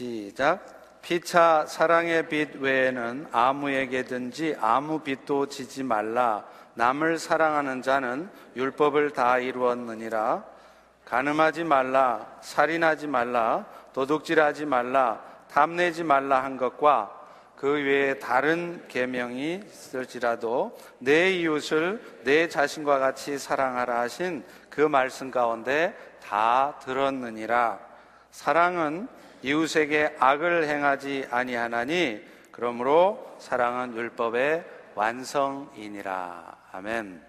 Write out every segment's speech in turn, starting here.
시작. 피차 사랑의 빛 외에는 아무에게든지 아무 빛도 지지 말라. 남을 사랑하는 자는 율법을 다 이루었느니라. 가늠하지 말라, 살인하지 말라, 도둑질하지 말라, 탐내지 말라 한 것과 그 외에 다른 계명이 있을지라도 내 이웃을 내 자신과 같이 사랑하라 하신 그 말씀 가운데 다 들었느니라. 사랑은 이웃에게 악을 행하지 아니하나니 그러므로 사랑은 율법의 완성이니라. 아멘.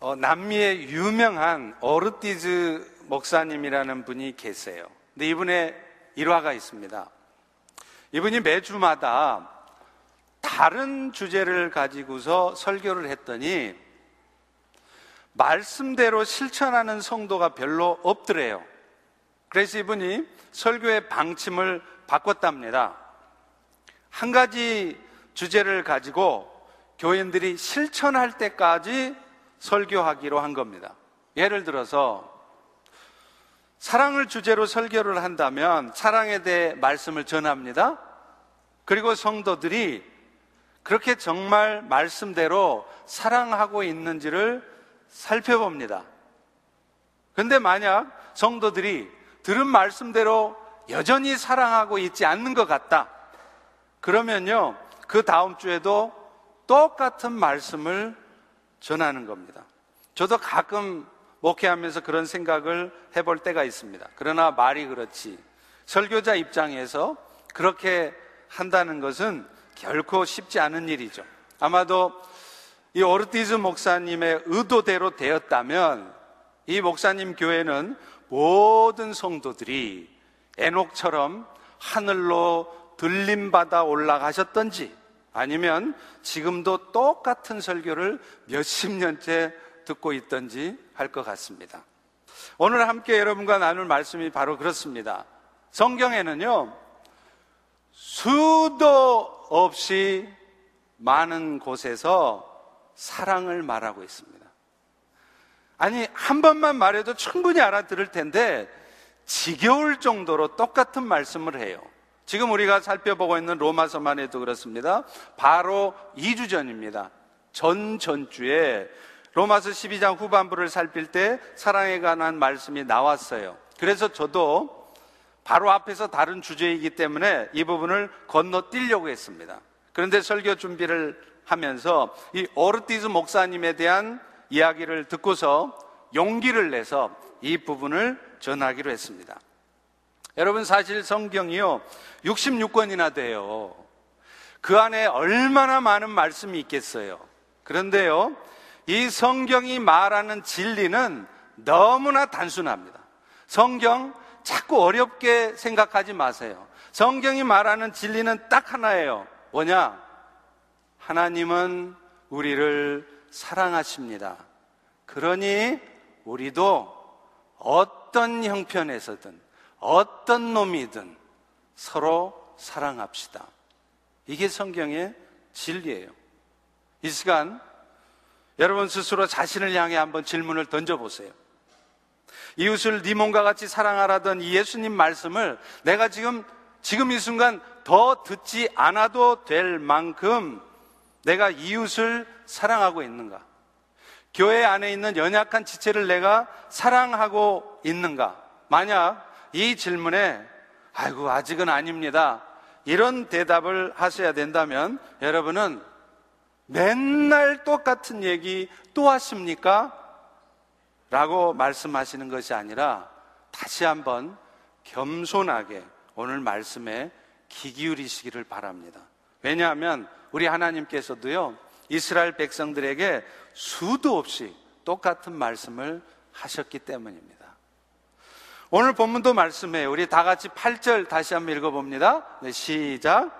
어, 남미의 유명한 어르티즈 목사님이라는 분이 계세요. 근데 이분의 일화가 있습니다. 이분이 매주마다 다른 주제를 가지고서 설교를 했더니 말씀대로 실천하는 성도가 별로 없더래요. 그래서 이분이 설교의 방침을 바꿨답니다. 한 가지 주제를 가지고 교인들이 실천할 때까지 설교하기로 한 겁니다. 예를 들어서 사랑을 주제로 설교를 한다면 사랑에 대해 말씀을 전합니다. 그리고 성도들이 그렇게 정말 말씀대로 사랑하고 있는지를 살펴봅니다. 근데 만약 성도들이 들은 말씀대로 여전히 사랑하고 있지 않는 것 같다. 그러면요, 그 다음 주에도 똑같은 말씀을 전하는 겁니다. 저도 가끔 목회하면서 그런 생각을 해볼 때가 있습니다. 그러나 말이 그렇지. 설교자 입장에서 그렇게 한다는 것은 결코 쉽지 않은 일이죠. 아마도 이 오르티즈 목사님의 의도대로 되었다면 이 목사님 교회는 모든 성도들이 에녹처럼 하늘로 들림받아 올라가셨던지 아니면 지금도 똑같은 설교를 몇십 년째 듣고 있던지 할 것 같습니다. 오늘 함께 여러분과 나눌 말씀이 바로 그렇습니다. 성경에는요, 수도 없이 많은 곳에서 사랑을 말하고 있습니다. 아니, 한 번만 말해도 충분히 알아들을 텐데, 지겨울 정도로 똑같은 말씀을 해요. 지금 우리가 살펴보고 있는 로마서만 해도 그렇습니다. 바로 2주 전입니다. 전 전주에 로마서 12장 후반부를 살필 때 사랑에 관한 말씀이 나왔어요. 그래서 저도 바로 앞에서 다른 주제이기 때문에 이 부분을 건너뛰려고 했습니다. 그런데 설교 준비를 하면서 이 오르티즈 목사님에 대한 이야기를 듣고서 용기를 내서 이 부분을 전하기로 했습니다. 여러분 사실 성경이요 66권이나 돼요. 그 안에 얼마나 많은 말씀이 있겠어요. 그런데요 이 성경이 말하는 진리는 너무나 단순합니다. 성경 자꾸 어렵게 생각하지 마세요. 성경이 말하는 진리는 딱 하나예요. 뭐냐? 하나님은 우리를 사랑하십니다. 그러니 우리도 어떤 형편에서든 어떤 놈이든 서로 사랑합시다. 이게 성경의 진리예요. 이 시간 여러분 스스로 자신을 향해 한번 질문을 던져보세요. 이웃을 네 몸과 같이 사랑하라던 이 예수님 말씀을 내가 지금 지금 이 순간 더 듣지 않아도 될 만큼 내가 이웃을 사랑하고 있는가? 교회 안에 있는 연약한 지체를 내가 사랑하고 있는가? 만약 이 질문에 아이고 아직은 아닙니다. 이런 대답을 하셔야 된다면 여러분은 맨날 똑같은 얘기 또 하십니까? 라고 말씀하시는 것이 아니라 다시 한번 겸손하게 오늘 말씀에 귀 기울이시기를 바랍니다. 왜냐하면 우리 하나님께서도요, 이스라엘 백성들에게 수도 없이 똑같은 말씀을 하셨기 때문입니다. 오늘 본문도 말씀해요. 우리 다 같이 8절 다시 한번 읽어봅니다. 네, 시작.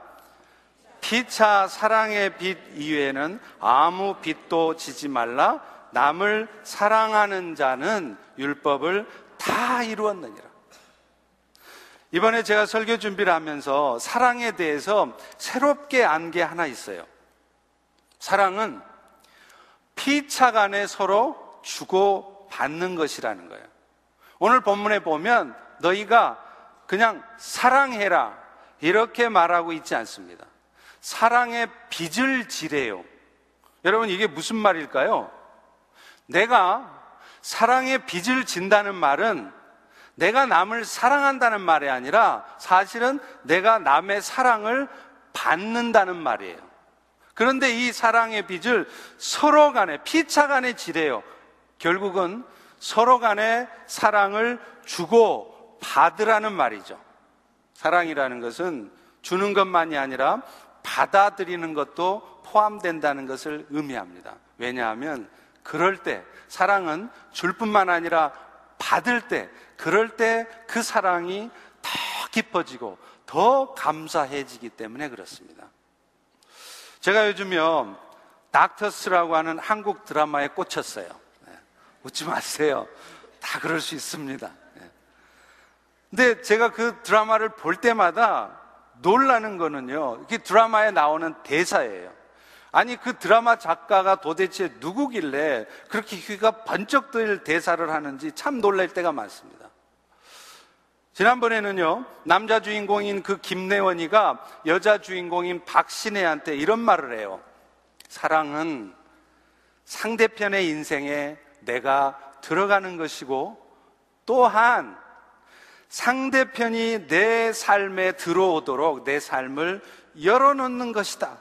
피차 사랑의 빛 이외에는 아무 빛도 지지 말라. 남을 사랑하는 자는 율법을 다 이루었느니라. 이번에 제가 설교 준비를 하면서 사랑에 대해서 새롭게 안 게 하나 있어요. 사랑은 피차 간에 서로 주고 받는 것이라는 거예요. 오늘 본문에 보면 너희가 그냥 사랑해라. 이렇게 말하고 있지 않습니다. 사랑의 빚을 지래요. 여러분, 이게 무슨 말일까요? 내가 사랑의 빚을 진다는 말은 내가 남을 사랑한다는 말이 아니라 사실은 내가 남의 사랑을 받는다는 말이에요. 그런데 이 사랑의 빚을 서로 간에 피차 간에 지래요. 결국은 서로 간에 사랑을 주고 받으라는 말이죠. 사랑이라는 것은 주는 것만이 아니라 받아들이는 것도 포함된다는 것을 의미합니다. 왜냐하면 그럴 때 사랑은 줄 뿐만 아니라 받을 때 그럴 때 그 사랑이 더 깊어지고 더 감사해지기 때문에 그렇습니다. 제가 요즘요, 닥터스라고 하는 한국 드라마에 꽂혔어요. 네. 웃지 마세요. 다 그럴 수 있습니다. 네. 근데 제가 그 드라마를 볼 때마다 놀라는 거는요, 이게 드라마에 나오는 대사예요. 아니, 그 드라마 작가가 도대체 누구길래 그렇게 귀가 번쩍 뜰 대사를 하는지 참 놀랄 때가 많습니다. 지난번에는요, 남자 주인공인 그 김내원이가 여자 주인공인 박신혜한테 이런 말을 해요. 사랑은 상대편의 인생에 내가 들어가는 것이고 또한 상대편이 내 삶에 들어오도록 내 삶을 열어놓는 것이다.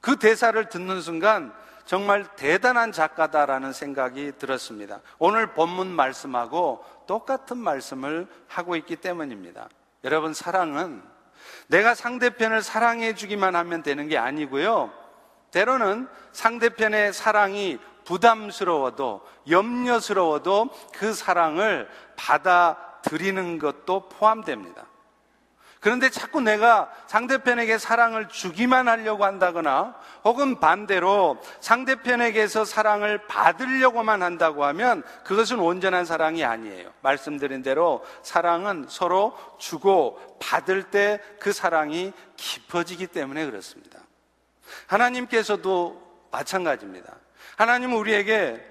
그 대사를 듣는 순간 정말 대단한 작가다라는 생각이 들었습니다. 오늘 본문 말씀하고 똑같은 말씀을 하고 있기 때문입니다. 여러분, 사랑은 내가 상대편을 사랑해 주기만 하면 되는 게 아니고요. 때로는 상대편의 사랑이 부담스러워도 염려스러워도 그 사랑을 받아들이는 것도 포함됩니다. 그런데 자꾸 내가 상대편에게 사랑을 주기만 하려고 한다거나 혹은 반대로 상대편에게서 사랑을 받으려고만 한다고 하면 그것은 온전한 사랑이 아니에요. 말씀드린 대로 사랑은 서로 주고 받을 때 그 사랑이 깊어지기 때문에 그렇습니다. 하나님께서도 마찬가지입니다. 하나님은 우리에게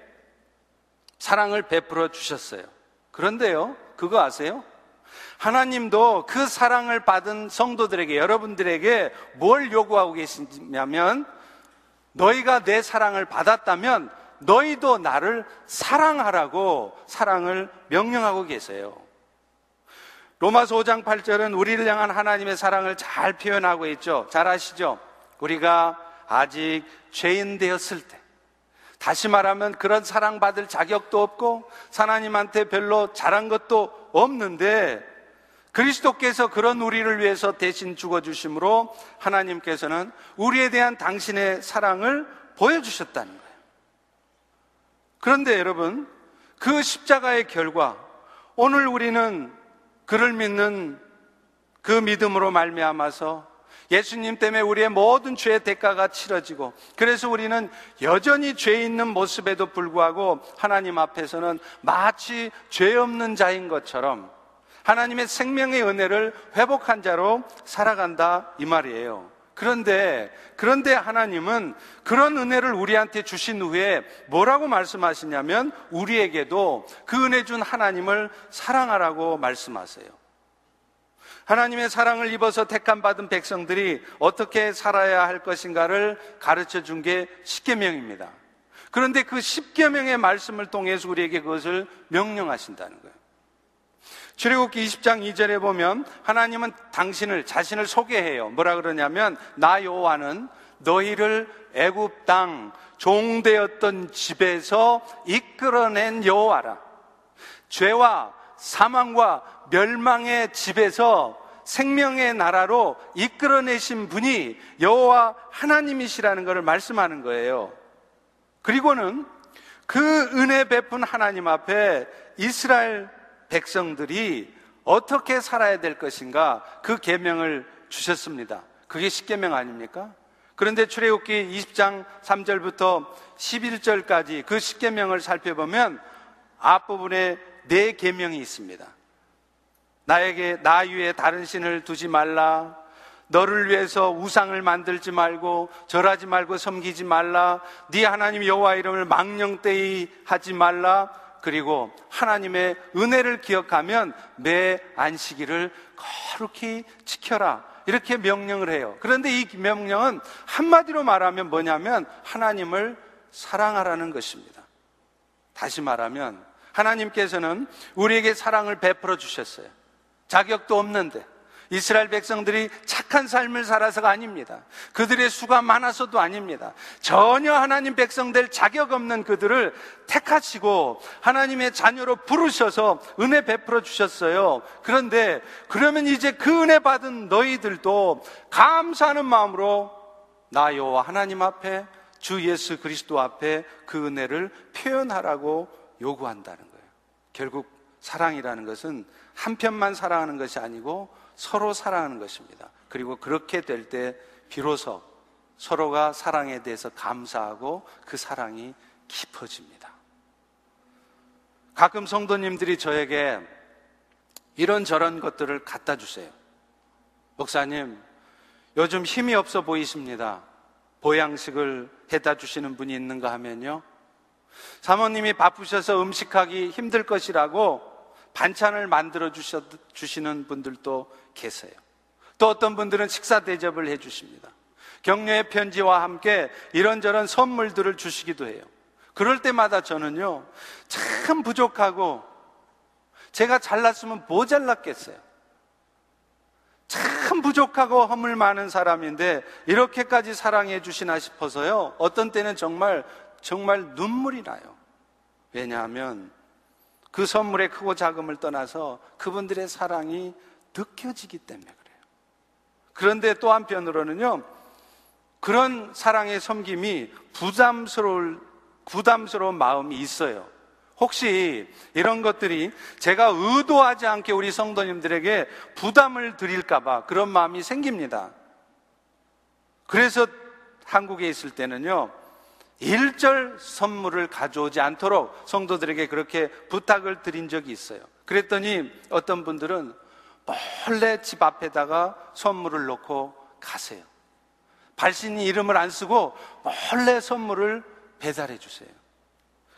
사랑을 베풀어 주셨어요. 그런데요, 그거 아세요? 하나님도 그 사랑을 받은 성도들에게, 여러분들에게 뭘 요구하고 계시냐면, 너희가 내 사랑을 받았다면, 너희도 나를 사랑하라고 사랑을 명령하고 계세요. 로마서 5장 8절은 우리를 향한 하나님의 사랑을 잘 표현하고 있죠. 잘 아시죠? 우리가 아직 죄인 되었을 때, 다시 말하면 그런 사랑받을 자격도 없고, 하나님한테 별로 잘한 것도 없는데, 그리스도께서 그런 우리를 위해서 대신 죽어주심으로 하나님께서는 우리에 대한 당신의 사랑을 보여주셨다는 거예요. 그런데 여러분, 그 십자가의 결과, 오늘 우리는 그를 믿는 그 믿음으로 말미암아서 예수님 때문에 우리의 모든 죄의 대가가 치러지고 그래서 우리는 여전히 죄 있는 모습에도 불구하고 하나님 앞에서는 마치 죄 없는 자인 것처럼 하나님의 생명의 은혜를 회복한 자로 살아간다 이 말이에요. 그런데 그런데 하나님은 그런 은혜를 우리한테 주신 후에 뭐라고 말씀하시냐면 우리에게도 그 은혜 준 하나님을 사랑하라고 말씀하세요. 하나님의 사랑을 입어서 택함 받은 백성들이 어떻게 살아야 할 것인가를 가르쳐 준 게 십계명입니다. 그런데 그 십계명의 말씀을 통해서 우리에게 그것을 명령하신다는 거예요. 출애굽기 20장 2절에 보면 하나님은 당신을 자신을 소개해요. 뭐라 그러냐면 나 여호와는 너희를 애굽 땅 종되었던 집에서 이끌어낸 여호와라. 죄와 사망과 멸망의 집에서 생명의 나라로 이끌어내신 분이 여호와 하나님이시라는 것을 말씀하는 거예요. 그리고는 그 은혜 베푼 하나님 앞에 이스라엘 백성들이 어떻게 살아야 될 것인가 그 계명을 주셨습니다. 그게 십계명 아닙니까? 그런데 출애굽기 20장 3절부터 11절까지 그 십계명을 살펴보면 앞부분에 네 계명이 있습니다. 나에게 나 위에 다른 신을 두지 말라. 너를 위해서 우상을 만들지 말고 절하지 말고 섬기지 말라. 네 하나님 여호와 이름을 망령되이 하지 말라. 그리고 하나님의 은혜를 기억하면 매 안식일을 거룩히 지켜라. 이렇게 명령을 해요. 그런데 이 명령은 한마디로 말하면 뭐냐면 하나님을 사랑하라는 것입니다. 다시 말하면 하나님께서는 우리에게 사랑을 베풀어 주셨어요. 자격도 없는데 이스라엘 백성들이 착한 삶을 살아서가 아닙니다. 그들의 수가 많아서도 아닙니다. 전혀 하나님 백성 될 자격 없는 그들을 택하시고 하나님의 자녀로 부르셔서 은혜 베풀어 주셨어요. 그런데 그러면 이제 그 은혜 받은 너희들도 감사하는 마음으로 나 여호와 하나님 앞에 주 예수 그리스도 앞에 그 은혜를 표현하라고 요구한다는 거예요. 결국 사랑이라는 것은 한편만 사랑하는 것이 아니고 서로 사랑하는 것입니다. 그리고 그렇게 될 때 비로소 서로가 사랑에 대해서 감사하고 그 사랑이 깊어집니다. 가끔 성도님들이 저에게 이런저런 것들을 갖다 주세요. 목사님, 요즘 힘이 없어 보이십니다. 보양식을 해다 주시는 분이 있는가 하면요. 사모님이 바쁘셔서 음식하기 힘들 것이라고 반찬을 만들어 주시는 분들도 계세요. 또 어떤 분들은 식사 대접을 해 주십니다. 격려의 편지와 함께 이런저런 선물들을 주시기도 해요. 그럴 때마다 저는요, 참 부족하고 제가 잘났으면 모자랐겠어요. 참 부족하고 허물 많은 사람인데 이렇게까지 사랑해 주시나 싶어서요. 어떤 때는 정말 정말 눈물이 나요. 왜냐하면 그 선물의 크고 작음을 떠나서 그분들의 사랑이 느껴지기 때문에 그래요. 그런데 또 한편으로는요, 그런 사랑의 섬김이 부담스러울, 부담스러운 마음이 있어요. 혹시 이런 것들이 제가 의도하지 않게 우리 성도님들에게 부담을 드릴까봐 그런 마음이 생깁니다. 그래서 한국에 있을 때는요, 일절 선물을 가져오지 않도록 성도들에게 그렇게 부탁을 드린 적이 있어요. 그랬더니 어떤 분들은 몰래 집 앞에다가 선물을 놓고 가세요. 발신이 이름을 안 쓰고 몰래 선물을 배달해 주세요.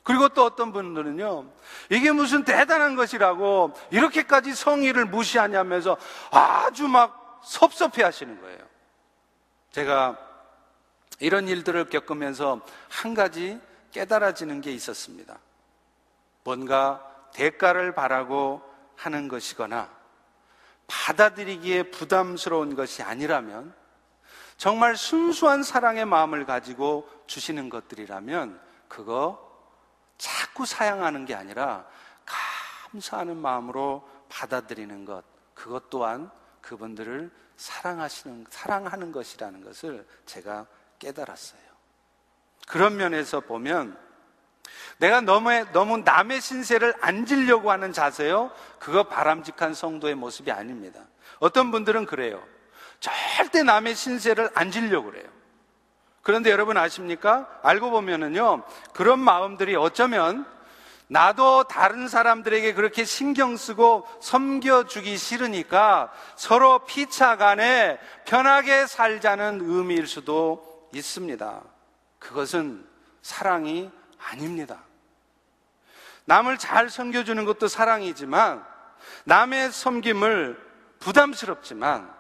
그리고 또 어떤 분들은요, 이게 무슨 대단한 것이라고 이렇게까지 성의를 무시하냐면서 아주 막 섭섭해 하시는 거예요. 제가 이런 일들을 겪으면서 한 가지 깨달아지는 게 있었습니다. 뭔가 대가를 바라고 하는 것이거나 받아들이기에 부담스러운 것이 아니라면 정말 순수한 사랑의 마음을 가지고 주시는 것들이라면 그거 자꾸 사양하는 게 아니라 감사하는 마음으로 받아들이는 것 그것 또한 그분들을 사랑하시는 사랑하는 것이라는 것을 제가 깨달았어요. 그런 면에서 보면 내가 너무, 너무 남의 신세를 안 지려고 하는 자세요? 그거 바람직한 성도의 모습이 아닙니다. 어떤 분들은 그래요. 절대 남의 신세를 안 지려고 그래요. 그런데 여러분 아십니까? 알고 보면은요, 그런 마음들이 어쩌면 나도 다른 사람들에게 그렇게 신경 쓰고 섬겨주기 싫으니까 서로 피차 간에 편하게 살자는 의미일 수도 있습니다. 그것은 사랑이 아닙니다. 남을 잘 섬겨주는 것도 사랑이지만 남의 섬김을 부담스럽지만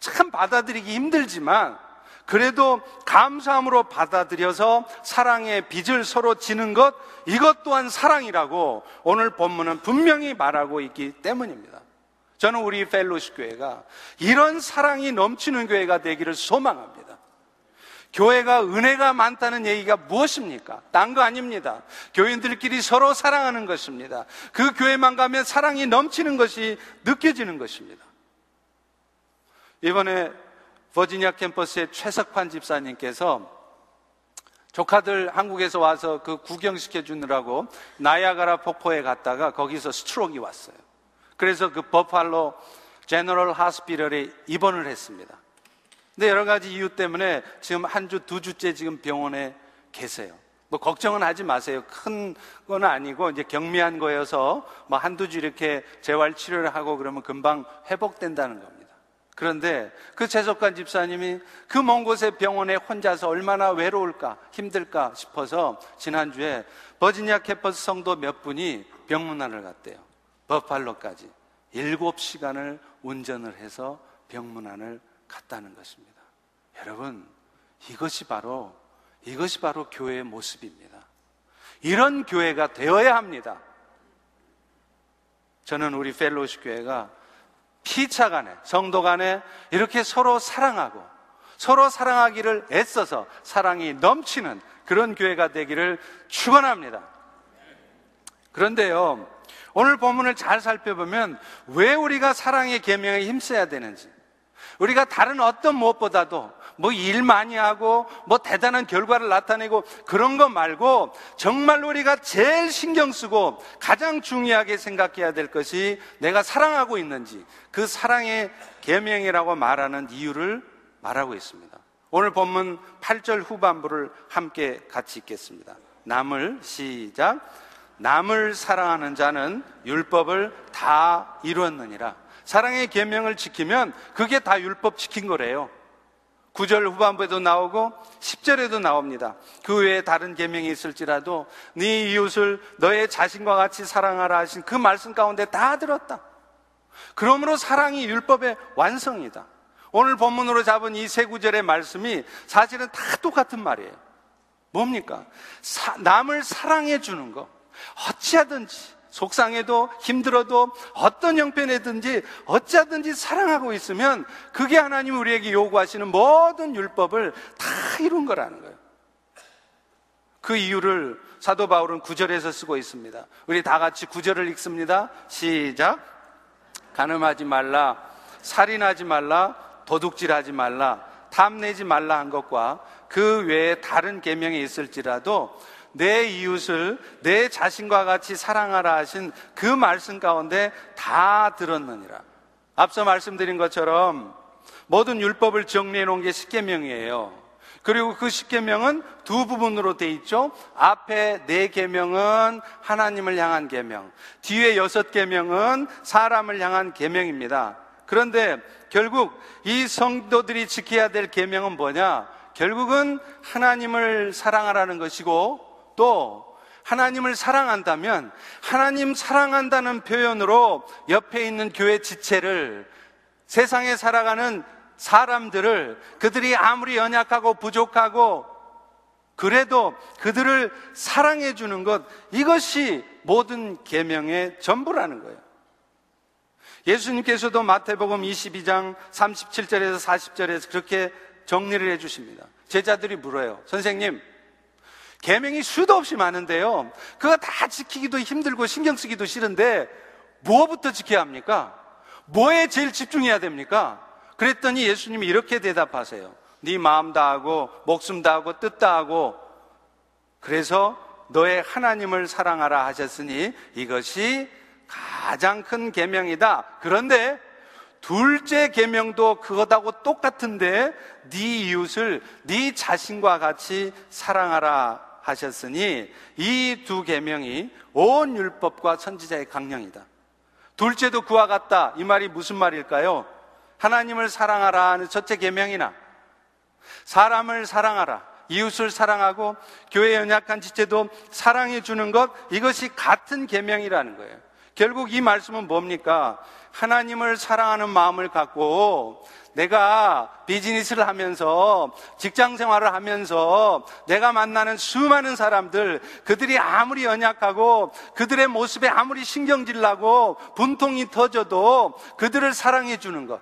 참 받아들이기 힘들지만 그래도 감사함으로 받아들여서 사랑의 빚을 서로 지는 것 이것 또한 사랑이라고 오늘 본문은 분명히 말하고 있기 때문입니다. 저는 우리 펠로시 교회가 이런 사랑이 넘치는 교회가 되기를 소망합니다. 교회가 은혜가 많다는 얘기가 무엇입니까? 딴 거 아닙니다. 교인들끼리 서로 사랑하는 것입니다. 그 교회만 가면 사랑이 넘치는 것이 느껴지는 것입니다. 이번에 버지니아 캠퍼스의 최석환 집사님께서 조카들 한국에서 와서 그 구경시켜 주느라고 나야가라 폭포에 갔다가 거기서 스트로크가 왔어요. 그래서 그 버팔로 제너럴 하스피럴에 입원을 했습니다. 근데 여러 가지 이유 때문에 지금 한 주, 두 주째 지금 병원에 계세요. 뭐 걱정은 하지 마세요. 큰 건 아니고 이제 경미한 거여서 뭐 한두 주 이렇게 재활 치료를 하고 그러면 금방 회복된다는 겁니다. 그런데 그 재석관 집사님이 그 먼 곳에 병원에 혼자서 얼마나 외로울까, 힘들까 싶어서 지난주에 버지니아 캠퍼스 성도 몇 분이 병문안을 갔대요. 버팔로까지. 일곱 시간을 운전을 해서 병문안을 갔다는 것입니다. 여러분, 이것이 바로, 이것이 바로 교회의 모습입니다. 이런 교회가 되어야 합니다. 저는 우리 펠로쉽 교회가 피차 간에, 성도 간에 이렇게 서로 사랑하고 서로 사랑하기를 애써서 사랑이 넘치는 그런 교회가 되기를 축원합니다. 그런데요, 오늘 본문을 잘 살펴보면 왜 우리가 사랑의 계명에 힘써야 되는지, 우리가 다른 어떤 무엇보다도 뭐 일 많이 하고 뭐 대단한 결과를 나타내고 그런 거 말고 정말 우리가 제일 신경 쓰고 가장 중요하게 생각해야 될 것이 내가 사랑하고 있는지 그 사랑의 계명이라고 말하는 이유를 말하고 있습니다. 오늘 본문 8절 후반부를 함께 같이 읽겠습니다. 남을 시작 남을 사랑하는 자는 율법을 다 이루었느니라. 사랑의 계명을 지키면 그게 다 율법 지킨 거래요. 9절 후반부에도 나오고 10절에도 나옵니다. 그 외에 다른 계명이 있을지라도 네 이웃을 너의 자신과 같이 사랑하라 하신 그 말씀 가운데 다 들었다. 그러므로 사랑이 율법의 완성이다. 오늘 본문으로 잡은 이 세 구절의 말씀이 사실은 다 똑같은 말이에요. 뭡니까? 사, 남을 사랑해 주는 거. 어찌하든지 속상해도 힘들어도 어떤 형편이든지 어찌하든지 사랑하고 있으면 그게 하나님 우리에게 요구하시는 모든 율법을 다 이룬 거라는 거예요. 그 이유를 사도 바울은 구절에서 쓰고 있습니다. 우리 다 같이 구절을 읽습니다. 시작. 가늠하지 말라, 살인하지 말라, 도둑질하지 말라, 탐내지 말라 한 것과 그 외에 다른 계명이 있을지라도 내 이웃을 내 자신과 같이 사랑하라 하신 그 말씀 가운데 다 들었느니라. 앞서 말씀드린 것처럼 모든 율법을 정리해 놓은 게 십계명이에요. 그리고 그 십계명은 두 부분으로 돼 있죠. 앞에 네 계명은 하나님을 향한 계명, 뒤에 여섯 계명은 사람을 향한 계명입니다. 그런데 결국 이 성도들이 지켜야 될 계명은 뭐냐? 결국은 하나님을 사랑하라는 것이고 또 하나님을 사랑한다면 하나님 사랑한다는 표현으로 옆에 있는 교회 지체를 세상에 살아가는 사람들을 그들이 아무리 연약하고 부족하고 그래도 그들을 사랑해 주는 것 이것이 모든 계명의 전부라는 거예요. 예수님께서도 마태복음 22장 37절에서 40절에서 그렇게 정리를 해 주십니다. 제자들이 물어요. 선생님, 계명이 수도 없이 많은데요. 그거 다 지키기도 힘들고 신경 쓰기도 싫은데 무엇부터 지켜야 합니까? 뭐에 제일 집중해야 됩니까? 그랬더니 예수님이 이렇게 대답하세요. 네 마음 다하고 목숨 다하고 뜻 다하고 그래서 너의 하나님을 사랑하라 하셨으니 이것이 가장 큰 계명이다. 그런데 둘째 계명도 그것하고 똑같은데 네 이웃을 네 자신과 같이 사랑하라 하셨으니 이 두 계명이 온 율법과 선지자의 강령이다. 둘째도 그와 같다. 이 말이 무슨 말일까요? 하나님을 사랑하라 하는 첫째 계명이나 사람을 사랑하라. 이웃을 사랑하고 교회 연약한 지체도 사랑해 주는 것 이것이 같은 계명이라는 거예요. 결국 이 말씀은 뭡니까? 하나님을 사랑하는 마음을 갖고 내가 비즈니스를 하면서 직장 생활을 하면서 내가 만나는 수많은 사람들 그들이 아무리 연약하고 그들의 모습에 아무리 신경질 나고 분통이 터져도 그들을 사랑해 주는 것.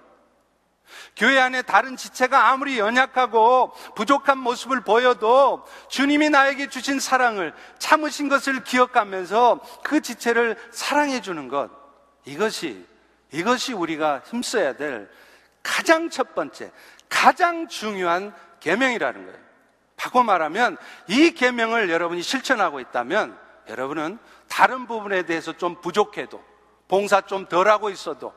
교회 안에 다른 지체가 아무리 연약하고 부족한 모습을 보여도 주님이 나에게 주신 사랑을 참으신 것을 기억하면서 그 지체를 사랑해 주는 것. 이것이 이것이 우리가 힘써야 될 가장 첫 번째, 가장 중요한 계명이라는 거예요. 바꿔 말하면 이 계명을 여러분이 실천하고 있다면 여러분은 다른 부분에 대해서 좀 부족해도 봉사 좀 덜하고 있어도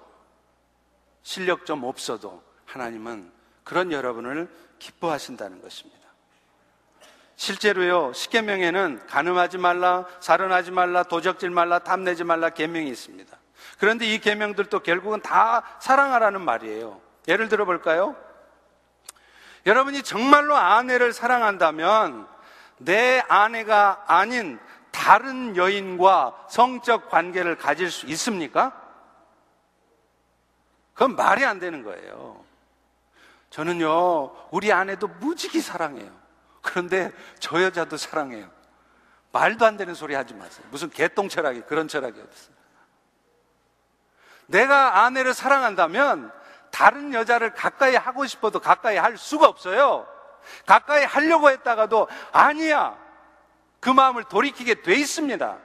실력 좀 없어도 하나님은 그런 여러분을 기뻐하신다는 것입니다. 실제로요, 십계명에는 간음하지 말라, 살인하지 말라, 도적질 말라, 탐내지 말라 계명이 있습니다. 그런데 이 계명들도 결국은 다 사랑하라는 말이에요. 예를 들어 볼까요? 여러분이 정말로 아내를 사랑한다면 내 아내가 아닌 다른 여인과 성적 관계를 가질 수 있습니까? 그건 말이 안 되는 거예요. 저는요, 우리 아내도 무지개 사랑해요. 그런데 저 여자도 사랑해요. 말도 안 되는 소리 하지 마세요. 무슨 개똥 철학이 그런 철학이 어딨어요. 내가 아내를 사랑한다면 다른 여자를 가까이 하고 싶어도 가까이 할 수가 없어요. 가까이 하려고 했다가도 아니야. 그 마음을 돌이키게 돼 있습니다.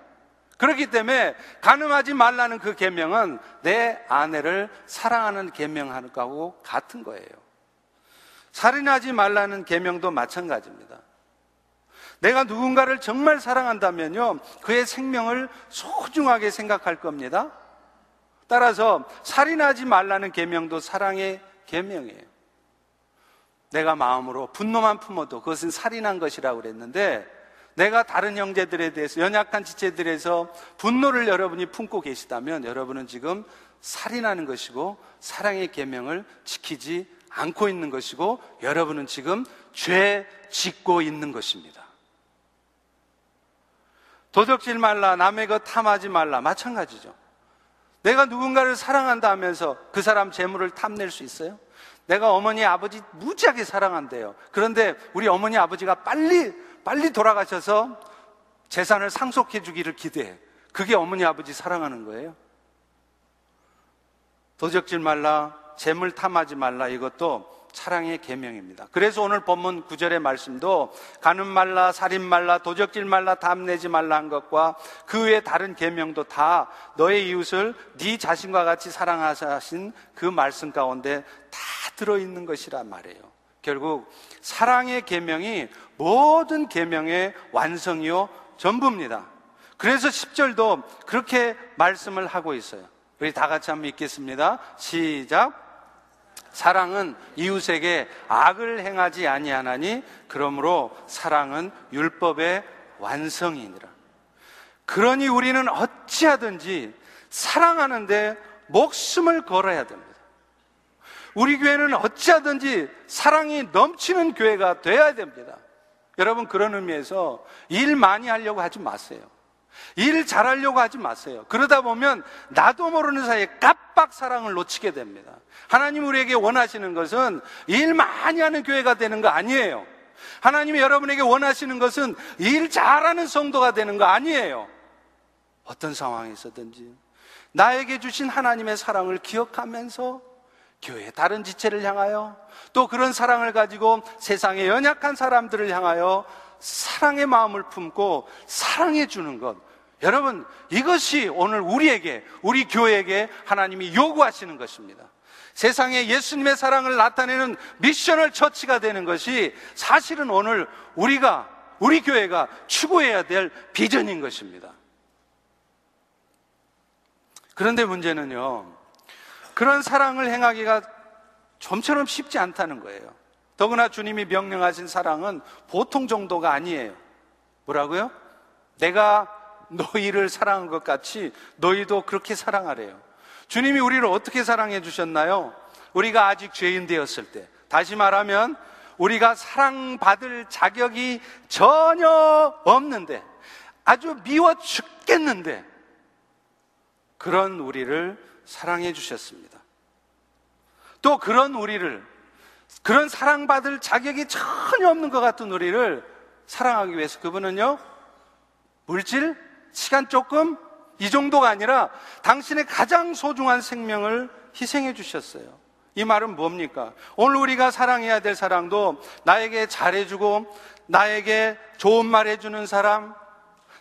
그렇기 때문에 가늠하지 말라는 그 계명은 내 아내를 사랑하는 계명하는 거하고 같은 거예요. 살인하지 말라는 계명도 마찬가지입니다. 내가 누군가를 정말 사랑한다면요, 그의 생명을 소중하게 생각할 겁니다. 따라서 살인하지 말라는 계명도 사랑의 계명이에요. 내가 마음으로 분노만 품어도 그것은 살인한 것이라고 그랬는데 내가 다른 형제들에 대해서 연약한 지체들에서 분노를 여러분이 품고 계시다면 여러분은 지금 살인하는 것이고 사랑의 계명을 지키지 않고 있는 것이고 여러분은 지금 죄 짓고 있는 것입니다. 도적질 말라 남의 것 탐하지 말라 마찬가지죠. 내가 누군가를 사랑한다 하면서 그 사람 재물을 탐낼 수 있어요? 내가 어머니 아버지 무지하게 사랑한대요. 그런데 우리 어머니 아버지가 빨리 빨리 돌아가셔서 재산을 상속해 주기를 기대해. 그게 어머니 아버지 사랑하는 거예요. 도적질 말라, 재물 탐하지 말라 이것도 사랑의 계명입니다. 그래서 오늘 본문 구절의 말씀도 가는 말라, 살인 말라, 도적질 말라, 담내지 말라 한 것과 그 외 다른 계명도 다 너의 이웃을 네 자신과 같이 사랑하신 그 말씀 가운데 다 들어 있는 것이란 말이에요. 결국 사랑의 계명이 모든 계명의 완성이요 전부입니다. 그래서 10절도 그렇게 말씀을 하고 있어요. 우리 다 같이 한번 읽겠습니다. 시작. 사랑은 이웃에게 악을 행하지 아니하나니 그러므로 사랑은 율법의 완성이니라. 그러니 우리는 어찌하든지 사랑하는데 목숨을 걸어야 됩니다. 우리 교회는 어찌하든지 사랑이 넘치는 교회가 되어야 됩니다. 여러분 그런 의미에서 일 많이 하려고 하지 마세요. 일 잘하려고 하지 마세요. 그러다 보면 나도 모르는 사이에 깜빡 사랑을 놓치게 됩니다. 하나님 우리에게 원하시는 것은 일 많이 하는 교회가 되는 거 아니에요. 하나님이 여러분에게 원하시는 것은 일 잘하는 성도가 되는 거 아니에요. 어떤 상황에서든지 나에게 주신 하나님의 사랑을 기억하면서 교회 다른 지체를 향하여 또 그런 사랑을 가지고 세상의 연약한 사람들을 향하여 사랑의 마음을 품고 사랑해 주는 것. 여러분, 이것이 오늘 우리에게, 우리 교회에게 하나님이 요구하시는 것입니다. 세상에 예수님의 사랑을 나타내는 미션을 처치가 되는 것이 사실은 오늘 우리가, 우리 교회가 추구해야 될 비전인 것입니다. 그런데 문제는요, 그런 사랑을 행하기가 좀처럼 쉽지 않다는 거예요. 더구나 주님이 명령하신 사랑은 보통 정도가 아니에요. 뭐라고요? 내가 너희를 사랑한 것 같이 너희도 그렇게 사랑하래요. 주님이 우리를 어떻게 사랑해 주셨나요? 우리가 아직 죄인 되었을 때. 다시 말하면 우리가 사랑받을 자격이 전혀 없는데 아주 미워 죽겠는데 그런 우리를 사랑해 주셨습니다. 또 그런 우리를 그런 사랑받을 자격이 전혀 없는 것 같은 우리를 사랑하기 위해서 그분은요, 물질, 시간 조금, 이 정도가 아니라 당신의 가장 소중한 생명을 희생해 주셨어요. 이 말은 뭡니까? 오늘 우리가 사랑해야 될 사랑도 나에게 잘해주고, 나에게 좋은 말 해주는 사람,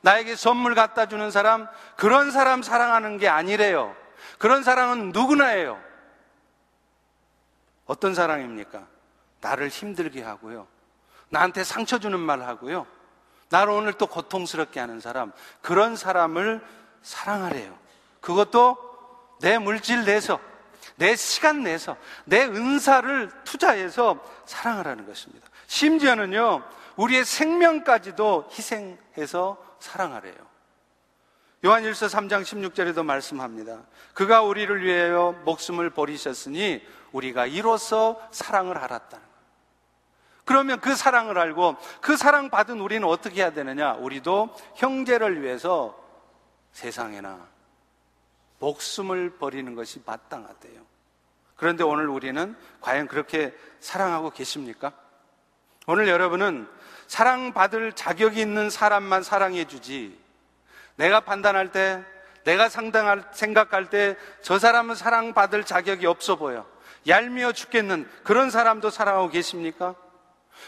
나에게 선물 갖다 주는 사람, 그런 사람 사랑하는 게 아니래요. 그런 사랑은 누구나예요. 어떤 사랑입니까? 나를 힘들게 하고요. 나한테 상처 주는 말 하고요. 나를 오늘 또 고통스럽게 하는 사람, 그런 사람을 사랑하래요. 그것도 내 물질 내서, 내 시간 내서, 내 은사를 투자해서 사랑하라는 것입니다. 심지어는요, 우리의 생명까지도 희생해서 사랑하래요. 요한일서 3장 16절에도 말씀합니다. 그가 우리를 위하여 목숨을 버리셨으니 우리가 이로써 사랑을 알았다는 거예요. 그러면 그 사랑을 알고 그 사랑 받은 우리는 어떻게 해야 되느냐? 우리도 형제를 위해서 세상에나 목숨을 버리는 것이 마땅하대요. 그런데 오늘 우리는 과연 그렇게 사랑하고 계십니까? 오늘 여러분은 사랑받을 자격이 있는 사람만 사랑해 주지 내가 판단할 때, 내가 상당할, 생각할 때 저 사람은 사랑받을 자격이 없어 보여. 얄미워 죽겠는 그런 사람도 사랑하고 계십니까?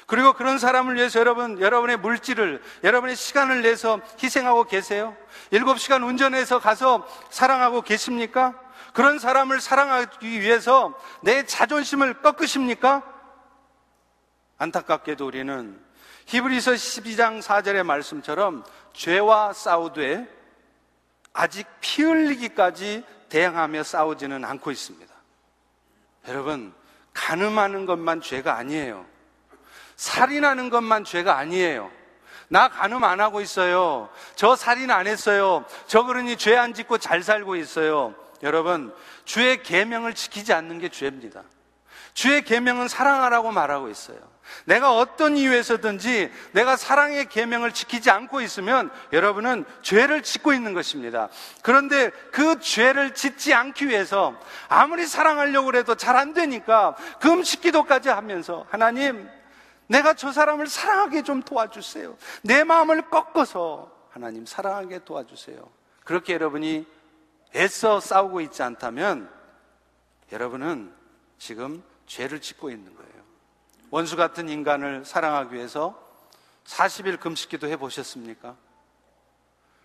그리고 그런 사람을 위해서 여러분, 여러분의 물질을, 여러분의 시간을 내서 희생하고 계세요? 일곱 시간 운전해서 가서 사랑하고 계십니까? 그런 사람을 사랑하기 위해서 내 자존심을 꺾으십니까? 안타깝게도 우리는 히브리서 12장 4절의 말씀처럼 죄와 싸우되 아직 피 흘리기까지 대항하며 싸우지는 않고 있습니다. 여러분, 가늠하는 것만 죄가 아니에요. 살인하는 것만 죄가 아니에요. 나 가늠 안 하고 있어요. 저 살인 안 했어요. 저 그러니 죄 안 짓고 잘 살고 있어요. 여러분, 주의 계명을 지키지 않는 게 죄입니다. 주의 계명은 사랑하라고 말하고 있어요. 내가 어떤 이유에서든지 내가 사랑의 계명을 지키지 않고 있으면 여러분은 죄를 짓고 있는 것입니다. 그런데 그 죄를 짓지 않기 위해서 아무리 사랑하려고 해도 잘 안 되니까 금식 기도까지 하면서 하나님 내가 저 사람을 사랑하게 좀 도와주세요. 내 마음을 꺾어서 하나님 사랑하게 도와주세요. 그렇게 여러분이 애써 싸우고 있지 않다면 여러분은 지금 죄를 짓고 있는 거예요. 원수 같은 인간을 사랑하기 위해서 40일 금식기도 해보셨습니까?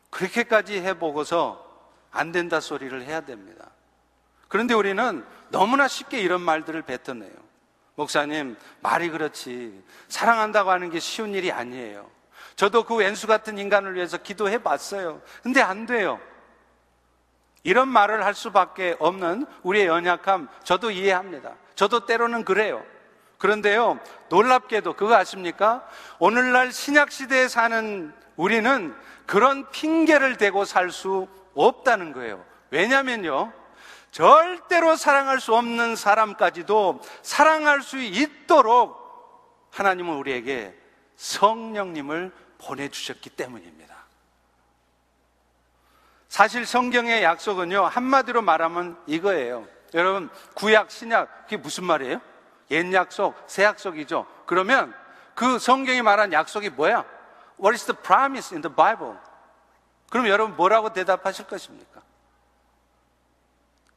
그렇게까지 해보고서 안 된다 소리를 해야 됩니다. 그런데 우리는 너무나 쉽게 이런 말들을 뱉어내요. 목사님, 말이 그렇지. 사랑한다고 하는 게 쉬운 일이 아니에요. 저도 그 왼수 같은 인간을 위해서 기도해 봤어요. 근데 안 돼요. 이런 말을 할 수밖에 없는 우리의 연약함, 저도 이해합니다. 저도 때로는 그래요. 그런데요, 놀랍게도 그거 아십니까? 오늘날 신약 시대에 사는 우리는 그런 핑계를 대고 살 수 없다는 거예요. 왜냐면요, 절대로 사랑할 수 없는 사람까지도 사랑할 수 있도록 하나님은 우리에게 성령님을 보내주셨기 때문입니다. 사실 성경의 약속은요, 한마디로 말하면 이거예요. 여러분, 구약, 신약, 그게 무슨 말이에요? 옛 약속, 새 약속이죠. 그러면 그 성경이 말한 약속이 뭐야? What is the promise in the Bible? 그럼 여러분 뭐라고 대답하실 것입니까?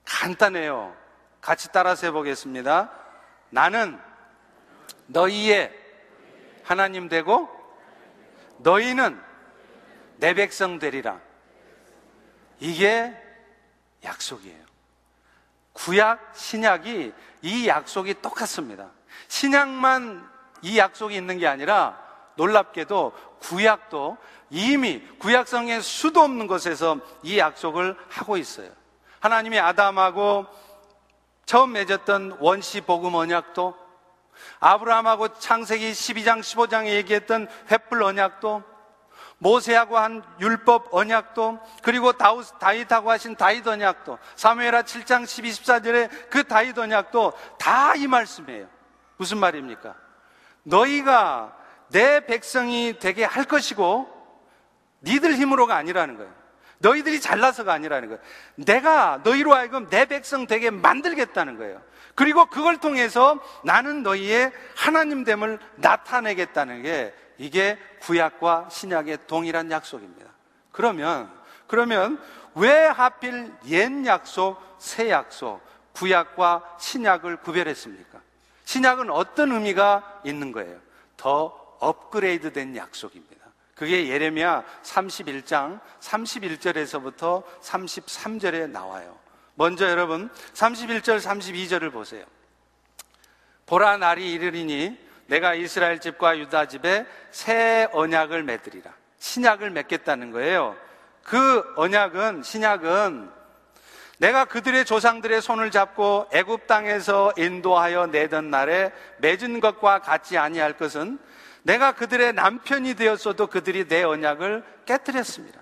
간단해요. 같이 따라서 해보겠습니다. 나는 너희의 하나님 되고 너희는 내 백성 되리라. 이게 약속이에요. 구약, 신약이 이 약속이 똑같습니다. 신약만 이 약속이 있는 게 아니라 놀랍게도 구약도 이미 구약성에 수도 없는 곳에서 이 약속을 하고 있어요. 하나님이 아담하고 처음 맺었던 원시 복음 언약도 아브라함하고 창세기 12장 15장에 얘기했던 횃불 언약도 모세하고 한 율법 언약도 그리고 다윗하고 하신 다윗 언약도 사무엘하 7장 12, 14절에 그 다윗 언약도 다 이 말씀이에요. 무슨 말입니까? 너희가 내 백성이 되게 할 것이고 니들 힘으로가 아니라는 거예요. 너희들이 잘나서가 아니라는 거예요. 내가 너희로 하여금 내 백성 되게 만들겠다는 거예요. 그리고 그걸 통해서 나는 너희의 하나님됨을 나타내겠다는 게 이게 구약과 신약의 동일한 약속입니다. 그러면, 그러면 왜 하필 옛 약속, 새 약속, 구약과 신약을 구별했습니까? 신약은 어떤 의미가 있는 거예요? 더 업그레이드 된 약속입니다. 그게 예레미야 31장 31절에서부터 33절에 나와요. 먼저 여러분 31절 32절을 보세요. 보라 날이 이르리니 내가 이스라엘 집과 유다 집에 새 언약을 맺으리라. 신약을 맺겠다는 거예요. 그 언약은 신약은 내가 그들의 조상들의 손을 잡고 애굽 땅에서 인도하여 내던 날에 맺은 것과 같지 아니할 것은 내가 그들의 남편이 되었어도 그들이 내 언약을 깨뜨렸습니다.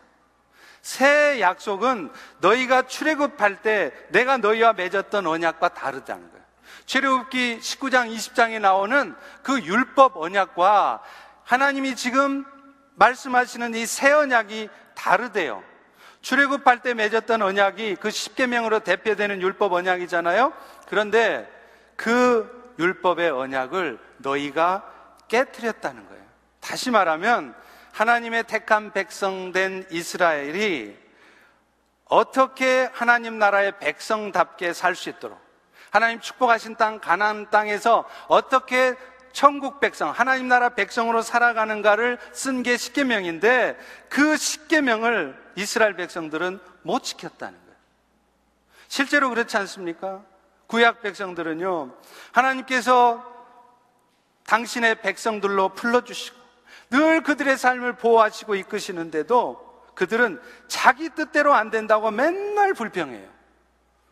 새 약속은 너희가 출애굽할 때 내가 너희와 맺었던 언약과 다르다는 거예요. 출애굽기 19장 20장에 나오는 그 율법 언약과 하나님이 지금 말씀하시는 이 새 언약이 다르대요. 출애굽할 때 맺었던 언약이 그 십계명으로 대표되는 율법 언약이잖아요. 그런데 그 율법의 언약을 너희가 깨뜨렸다는 거예요. 다시 말하면 하나님의 택한 백성 된 이스라엘이 어떻게 하나님 나라의 백성답게 살 수 있도록 하나님 축복하신 땅 가나안 땅에서 어떻게 천국 백성 하나님 나라 백성으로 살아가는가를 쓴 게 십계명인데 그 십계명을 이스라엘 백성들은 못 지켰다는 거예요. 실제로 그렇지 않습니까? 구약 백성들은요. 하나님께서 당신의 백성들로 불러주시고 늘 그들의 삶을 보호하시고 이끄시는데도 그들은 자기 뜻대로 안 된다고 맨날 불평해요.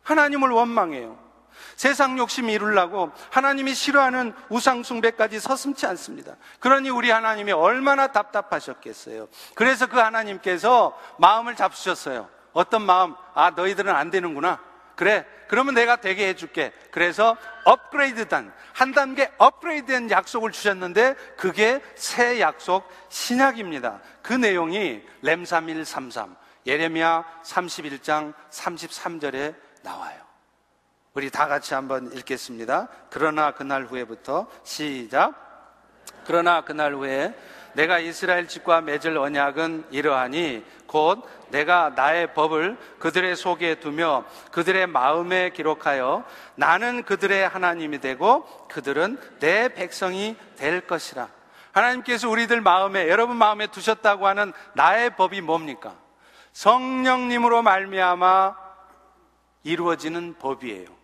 하나님을 원망해요. 세상 욕심 이루려고 하나님이 싫어하는 우상숭배까지 서슴지 않습니다. 그러니 우리 하나님이 얼마나 답답하셨겠어요. 그래서 그 하나님께서 마음을 잡수셨어요. 어떤 마음? 아, 너희들은 안 되는구나. 그래. 그러면 내가 되게 해줄게. 그래서 업그레이드단, 한 단계 업그레이드된 약속을 주셨는데 그게 새 약속 신약입니다. 그 내용이 렘3 1 33, 예레미야 31장 33절에 나와요. 우리 다 같이 한번 읽겠습니다. 그러나 그날 후에부터 시작. 그러나 그날 후에 내가 이스라엘 집과 맺을 언약은 이러하니 곧 내가 나의 법을 그들의 속에 두며 그들의 마음에 기록하여 나는 그들의 하나님이 되고 그들은 내 백성이 될 것이라. 하나님께서 우리들 마음에 여러분 마음에 두셨다고 하는 나의 법이 뭡니까? 성령님으로 말미암아 이루어지는 법이에요.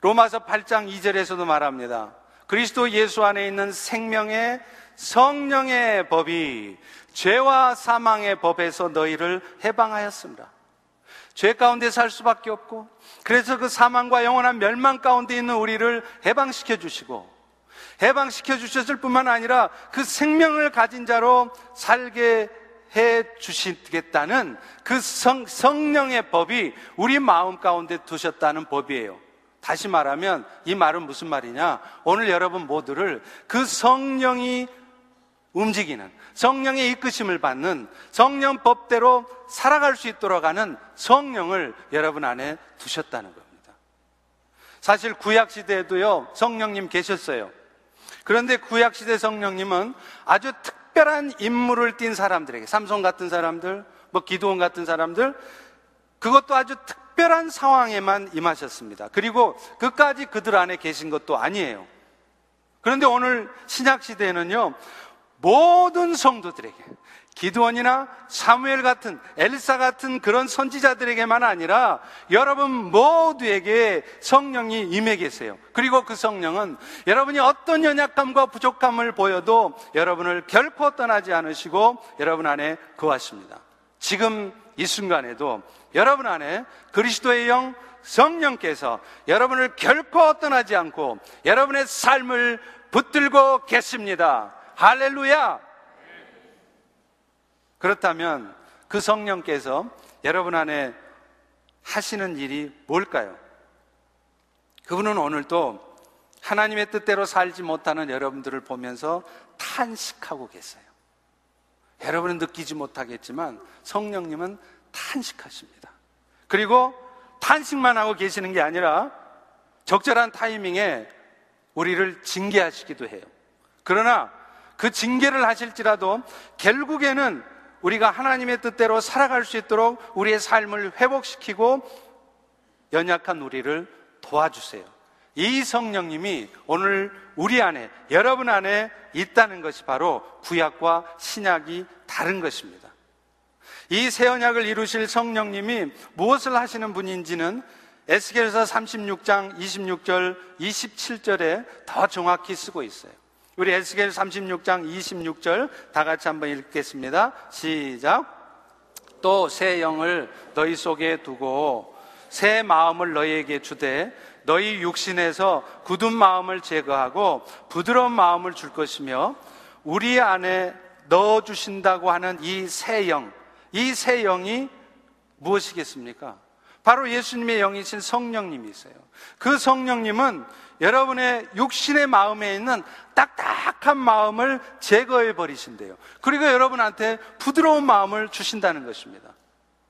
로마서 8장 2절에서도 말합니다. 그리스도 예수 안에 있는 생명의 성령의 법이 죄와 사망의 법에서 너희를 해방하였습니다. 죄 가운데 살 수밖에 없고, 그래서 그 사망과 영원한 멸망 가운데 있는 우리를 해방시켜 주시고, 해방시켜 주셨을 뿐만 아니라 그 생명을 가진 자로 살게 해 주시겠다는 그 성, 성령의 법이 우리 마음 가운데 두셨다는 법이에요. 다시 말하면 이 말은 무슨 말이냐? 오늘 여러분 모두를 그 성령이 움직이는 성령의 이끄심을 받는 성령 법대로 살아갈 수 있도록 하는 성령을 여러분 안에 두셨다는 겁니다. 사실 구약 시대에도요 성령님 계셨어요. 그런데 구약 시대 성령님은 아주 특별한 임무를 띈 사람들에게 삼성 같은 사람들, 뭐 기도원 같은 사람들 그것도 아주 특 특별한 상황에만 임하셨습니다. 그리고 그까지 그들 안에 계신 것도 아니에요. 그런데 오늘 신약 시대에는요, 모든 성도들에게 기도원이나 사무엘 같은 엘사 같은 그런 선지자들에게만 아니라 여러분 모두에게 성령이 임해 계세요. 그리고 그 성령은 여러분이 어떤 연약감과 부족함을 보여도 여러분을 결코 떠나지 않으시고 여러분 안에 거하십니다. 지금 이 순간에도 여러분 안에 그리스도의 영 성령께서 여러분을 결코 떠나지 않고 여러분의 삶을 붙들고 계십니다. 할렐루야! 그렇다면 그 성령께서 여러분 안에 하시는 일이 뭘까요? 그분은 오늘도 하나님의 뜻대로 살지 못하는 여러분들을 보면서 탄식하고 계세요. 여러분은 느끼지 못하겠지만 성령님은 탄식하십니다. 그리고 탄식만 하고 계시는 게 아니라 적절한 타이밍에 우리를 징계하시기도 해요. 그러나 그 징계를 하실지라도 결국에는 우리가 하나님의 뜻대로 살아갈 수 있도록 우리의 삶을 회복시키고 연약한 우리를 도와주세요. 이 성령님이 오늘 우리 안에, 여러분 안에 있다는 것이 바로 구약과 신약이 다른 것입니다. 이 새 언약을 이루실 성령님이 무엇을 하시는 분인지는 에스겔서 36장 26절, 27절에 더 정확히 쓰고 있어요. 우리 에스겔 36장 26절 다 같이 한번 읽겠습니다. 시작. 또 새 영을 너희 속에 두고 새 마음을 너희에게 주되 너희 육신에서 굳은 마음을 제거하고 부드러운 마음을 줄 것이며 우리 안에 넣어 주신다고 하는 이 새 영, 이새 영이 무엇이겠습니까? 바로 예수님의 영이신 성령님이세요. 그 성령님은 여러분의 육신의 마음에 있는 딱딱한 마음을 제거해 버리신대요. 그리고 여러분한테 부드러운 마음을 주신다는 것입니다.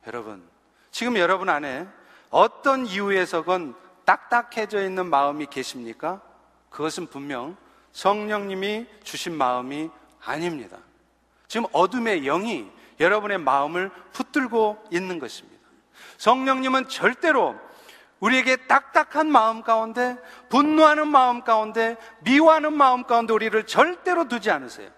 여러분, 지금 여러분 안에 어떤 이유에서건 딱딱해져 있는 마음이 계십니까? 그것은 분명 성령님이 주신 마음이 아닙니다. 지금 어둠의 영이 여러분의 마음을 붙들고 있는 것입니다. 성령님은 절대로 우리에게 딱딱한 마음 가운데, 분노하는 마음 가운데, 미워하는 마음 가운데 우리를 절대로 두지 않으세요.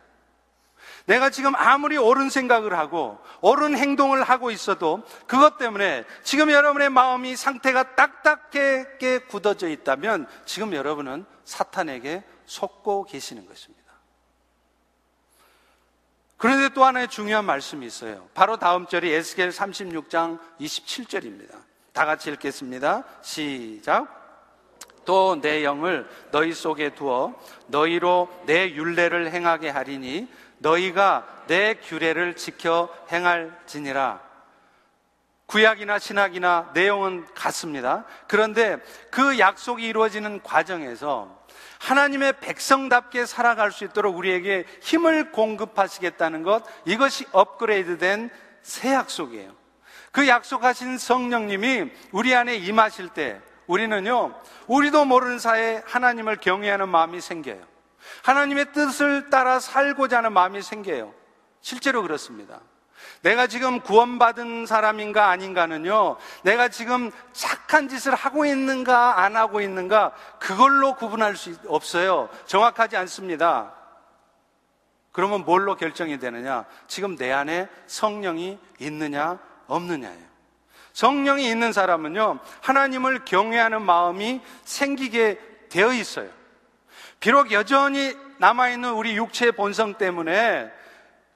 내가 지금 아무리 옳은 생각을 하고 옳은 행동을 하고 있어도 그것 때문에 지금 여러분의 마음이 상태가 딱딱하게 굳어져 있다면 지금 여러분은 사탄에게 속고 계시는 것입니다. 그런데 또 하나의 중요한 말씀이 있어요. 바로 다음 절이 에스겔 36장 27절입니다. 다 같이 읽겠습니다. 시작. 또 내 영을 너희 속에 두어 너희로 내 윤례를 행하게 하리니 너희가 내 규례를 지켜 행할지니라. 구약이나 신학이나 내용은 같습니다. 그런데 그 약속이 이루어지는 과정에서 하나님의 백성답게 살아갈 수 있도록 우리에게 힘을 공급하시겠다는 것, 이것이 업그레이드 된 새 약속이에요. 그 약속하신 성령님이 우리 안에 임하실 때 우리는요, 우리도 모르는 사이에 하나님을 경외하는 마음이 생겨요. 하나님의 뜻을 따라 살고자 하는 마음이 생겨요. 실제로 그렇습니다. 내가 지금 구원받은 사람인가 아닌가는요, 내가 지금 착한 짓을 하고 있는가 안 하고 있는가, 그걸로 구분할 수 없어요. 정확하지 않습니다. 그러면 뭘로 결정이 되느냐? 지금 내 안에 성령이 있느냐, 없느냐예요. 성령이 있는 사람은요, 하나님을 경외하는 마음이 생기게 되어 있어요. 비록 여전히 남아있는 우리 육체의 본성 때문에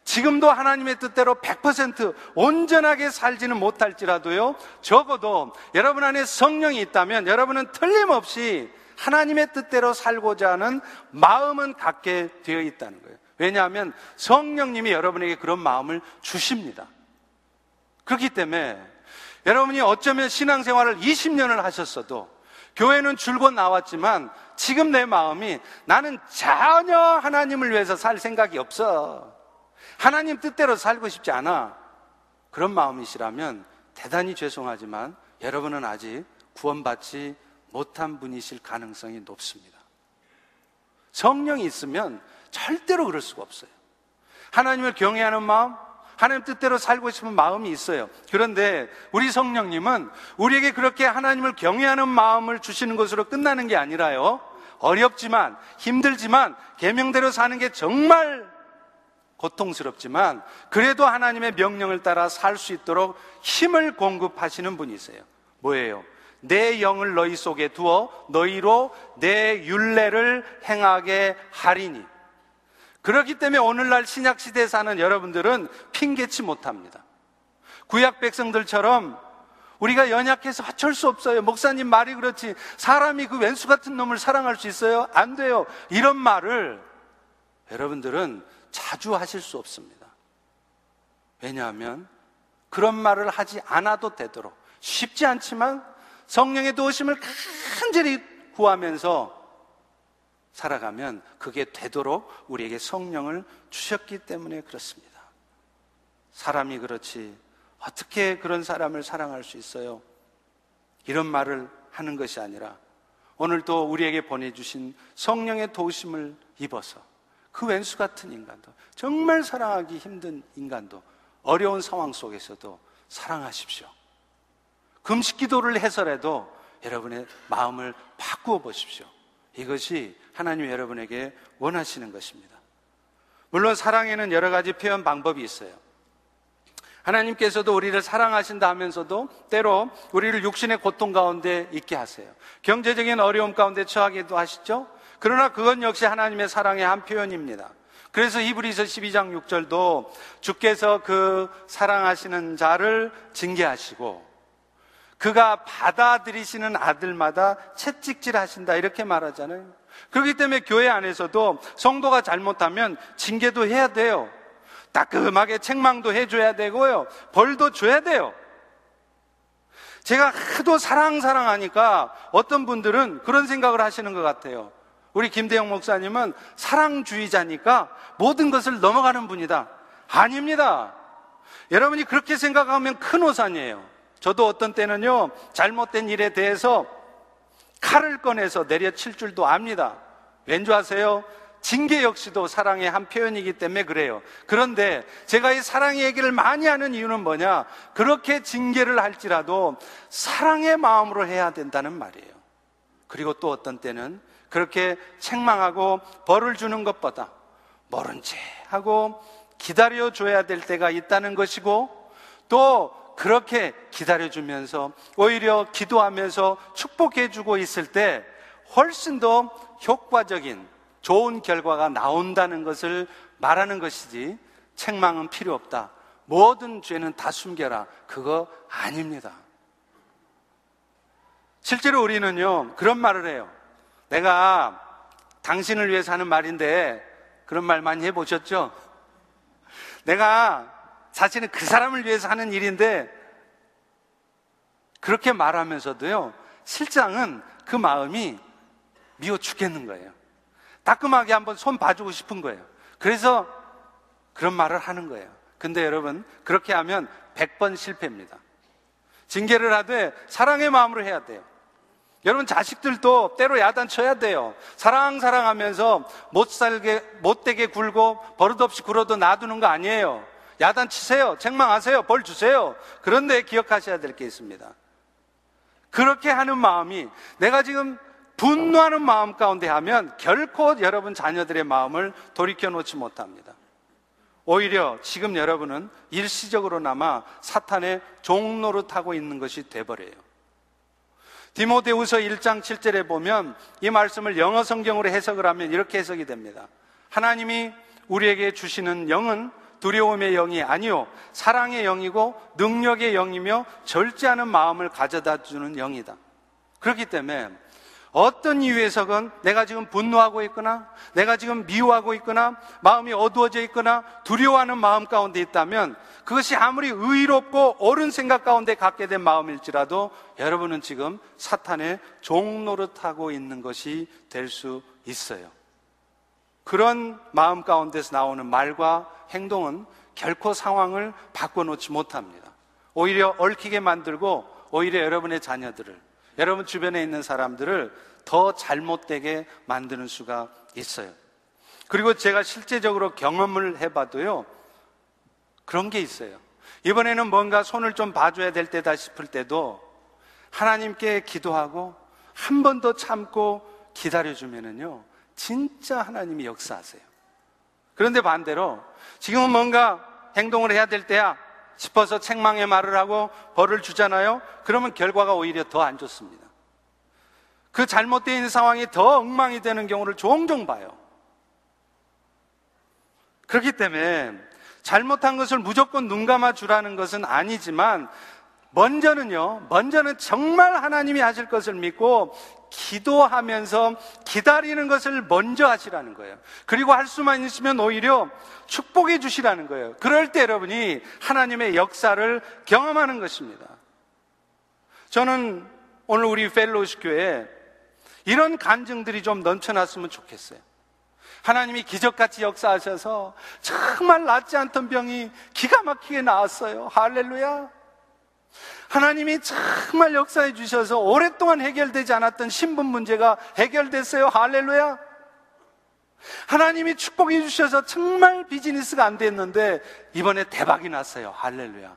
지금도 하나님의 뜻대로 100% 온전하게 살지는 못할지라도요, 적어도 여러분 안에 성령이 있다면 여러분은 틀림없이 하나님의 뜻대로 살고자 하는 마음은 갖게 되어 있다는 거예요. 왜냐하면 성령님이 여러분에게 그런 마음을 주십니다. 그렇기 때문에 여러분이 어쩌면 신앙생활을 20년을 하셨어도 교회는 줄곧 나왔지만 지금 내 마음이 나는 전혀 하나님을 위해서 살 생각이 없어. 하나님 뜻대로 살고 싶지 않아. 그런 마음이시라면 대단히 죄송하지만 여러분은 아직 구원받지 못한 분이실 가능성이 높습니다. 성령이 있으면 절대로 그럴 수가 없어요. 하나님을 경외하는 마음, 하나님 뜻대로 살고 싶은 마음이 있어요. 그런데 우리 성령님은 우리에게 그렇게 하나님을 경외하는 마음을 주시는 것으로 끝나는 게 아니라요. 어렵지만 힘들지만 계명대로 사는 게 정말 고통스럽지만 그래도 하나님의 명령을 따라 살 수 있도록 힘을 공급하시는 분이세요. 뭐예요? 내 영을 너희 속에 두어 너희로 내 윤례를 행하게 하리니. 그렇기 때문에 오늘날 신약 시대에 사는 여러분들은 핑계치 못합니다. 구약 백성들처럼 우리가 연약해서 어쩔 수 없어요. 목사님 말이 그렇지. 사람이 그 왼수 같은 놈을 사랑할 수 있어요? 안 돼요. 이런 말을 여러분들은 자주 하실 수 없습니다. 왜냐하면 그런 말을 하지 않아도 되도록 쉽지 않지만 성령의 도우심을 간절히 구하면서 살아가면 그게 되도록 우리에게 성령을 주셨기 때문에 그렇습니다. 사람이 그렇지 어떻게 그런 사람을 사랑할 수 있어요? 이런 말을 하는 것이 아니라 오늘도 우리에게 보내주신 성령의 도우심을 입어서 그 왼수 같은 인간도 정말 사랑하기 힘든 인간도 어려운 상황 속에서도 사랑하십시오. 금식 기도를 해서라도 여러분의 마음을 바꾸어 보십시오. 이것이 하나님 여러분에게 원하시는 것입니다. 물론 사랑에는 여러 가지 표현 방법이 있어요. 하나님께서도 우리를 사랑하신다 하면서도 때로 우리를 육신의 고통 가운데 있게 하세요. 경제적인 어려움 가운데 처하기도 하시죠? 그러나 그건 역시 하나님의 사랑의 한 표현입니다. 그래서 히브리서 12장 6절도 주께서 그 사랑하시는 자를 징계하시고 그가 받아들이시는 아들마다 채찍질 하신다 이렇게 말하잖아요. 그렇기 때문에 교회 안에서도 성도가 잘못하면 징계도 해야 돼요. 따끔하게 책망도 해줘야 되고요. 벌도 줘야 돼요. 제가 하도 사랑, 사랑하니까 어떤 분들은 그런 생각을 하시는 것 같아요. 우리 김대영 목사님은 사랑주의자니까 모든 것을 넘어가는 분이다. 아닙니다. 여러분이 그렇게 생각하면 큰 오산이에요. 저도 어떤 때는요, 잘못된 일에 대해서 칼을 꺼내서 내려칠 줄도 압니다. 왠지 아세요? 징계 역시도 사랑의 한 표현이기 때문에 그래요. 그런데 제가 이 사랑의 얘기를 많이 하는 이유는 뭐냐? 그렇게 징계를 할지라도 사랑의 마음으로 해야 된다는 말이에요. 그리고 또 어떤 때는 그렇게 책망하고 벌을 주는 것보다 모른 채 하고 기다려줘야 될 때가 있다는 것이고 또 그렇게 기다려주면서 오히려 기도하면서 축복해주고 있을 때 훨씬 더 효과적인 좋은 결과가 나온다는 것을 말하는 것이지 책망은 필요 없다. 모든 죄는 다 숨겨라. 그거 아닙니다. 실제로 우리는요, 그런 말을 해요. 내가 당신을 위해서 하는 말인데 그런 말 많이 해보셨죠? 내가 사실은 그 사람을 위해서 하는 일인데 그렇게 말하면서도요, 실장은 그 마음이 미워 죽겠는 거예요. 따끔하게 한번 손 봐주고 싶은 거예요. 그래서 그런 말을 하는 거예요. 근데 여러분, 그렇게 하면 100번 실패입니다. 징계를 하되 사랑의 마음으로 해야 돼요. 여러분 자식들도 때로 야단쳐야 돼요. 사랑 사랑하면서 못 살게 못되게 굴고 버릇없이 굴어도 놔두는 거 아니에요. 야단 치세요. 책망하세요. 벌 주세요. 그런데 기억하셔야 될 게 있습니다. 그렇게 하는 마음이 내가 지금 분노하는 마음 가운데 하면 결코 여러분 자녀들의 마음을 돌이켜 놓지 못합니다. 오히려 지금 여러분은 일시적으로나마 사탄의 종로를 타고 있는 것이 돼버려요. 디모데후서 1장 7절에 보면 이 말씀을 영어 성경으로 해석을 하면 이렇게 해석이 됩니다. 하나님이 우리에게 주시는 영은 두려움의 영이 아니요 사랑의 영이고 능력의 영이며 절제하는 마음을 가져다 주는 영이다. 그렇기 때문에 어떤 이유에서건 내가 지금 분노하고 있거나 내가 지금 미워하고 있거나 마음이 어두워져 있거나 두려워하는 마음 가운데 있다면 그것이 아무리 의롭고 옳은 생각 가운데 갖게 된 마음일지라도 여러분은 지금 사탄의 종노릇하고 있는 것이 될 수 있어요. 그런 마음 가운데서 나오는 말과 행동은 결코 상황을 바꿔놓지 못합니다. 오히려 얽히게 만들고 오히려 여러분의 자녀들을 여러분 주변에 있는 사람들을 더 잘못되게 만드는 수가 있어요. 그리고 제가 실제적으로 경험을 해봐도요, 그런 게 있어요. 이번에는 뭔가 손을 좀 봐줘야 될 때다 싶을 때도 하나님께 기도하고 한 번 더 참고 기다려주면은요, 진짜 하나님이 역사하세요. 그런데 반대로 지금은 뭔가 행동을 해야 될 때야 싶어서 책망의 말을 하고 벌을 주잖아요. 그러면 결과가 오히려 더 안 좋습니다. 그 있는 상황이 더 엉망이 되는 경우를 종종 봐요. 그렇기 때문에 잘못한 것을 무조건 눈 감아 주라는 것은 아니지만 먼저는요, 먼저는 정말 하나님이 하실 것을 믿고 기도하면서 기다리는 것을 먼저 하시라는 거예요. 그리고 할 수만 있으면 오히려 축복해 주시라는 거예요. 그럴 때 여러분이 하나님의 역사를 경험하는 것입니다. 저는 오늘 우리 펠로우십 교회에 이런 간증들이 좀 넘쳐났으면 좋겠어요. 하나님이 기적같이 역사하셔서 정말 낫지 않던 병이 기가 막히게 나았어요. 할렐루야. 하나님이 정말 역사해 주셔서 오랫동안 해결되지 않았던 신분 문제가 해결됐어요. 할렐루야. 하나님이 축복해 주셔서 정말 비즈니스가 안 됐는데 이번에 대박이 났어요. 할렐루야.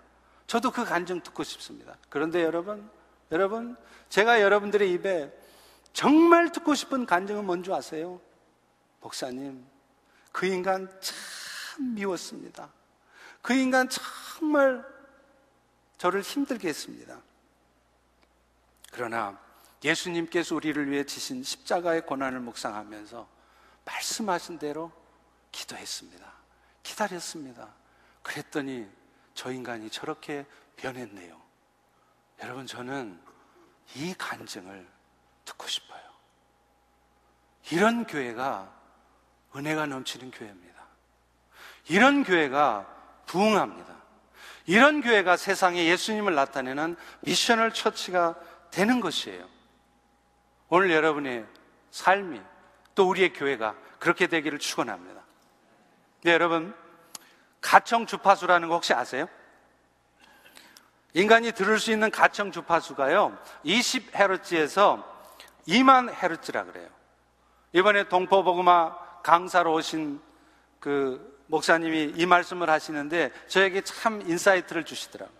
저도 그 간증 듣고 싶습니다. 그런데 여러분, 여러분, 제가 여러분들의 입에 정말 듣고 싶은 간증은 뭔지 아세요? 목사님, 그 인간 참 미웠습니다. 그 인간 정말 저를 힘들게 했습니다. 그러나 예수님께서 우리를 위해 지신 십자가의 고난을 묵상하면서 말씀하신 대로 기도했습니다. 기다렸습니다. 그랬더니 저 인간이 저렇게 변했네요. 여러분, 저는 이 간증을 듣고 싶어요. 이런 교회가 은혜가 넘치는 교회입니다. 이런 교회가 부흥합니다. 이런 교회가 세상에 예수님을 나타내는 미셔널 처치가 되는 것이에요. 오늘 여러분의 삶이 또 우리의 교회가 그렇게 되기를 축원합니다. 네, 여러분 가청 주파수라는 거 혹시 아세요? 인간이 들을 수 있는 가청 주파수가요 20헤르츠에서 2만 헤르츠라 그래요. 이번에 동포복음화 강사로 오신 그 목사님이 이 말씀을 하시는데 저에게 참 insight를 주시더라고요.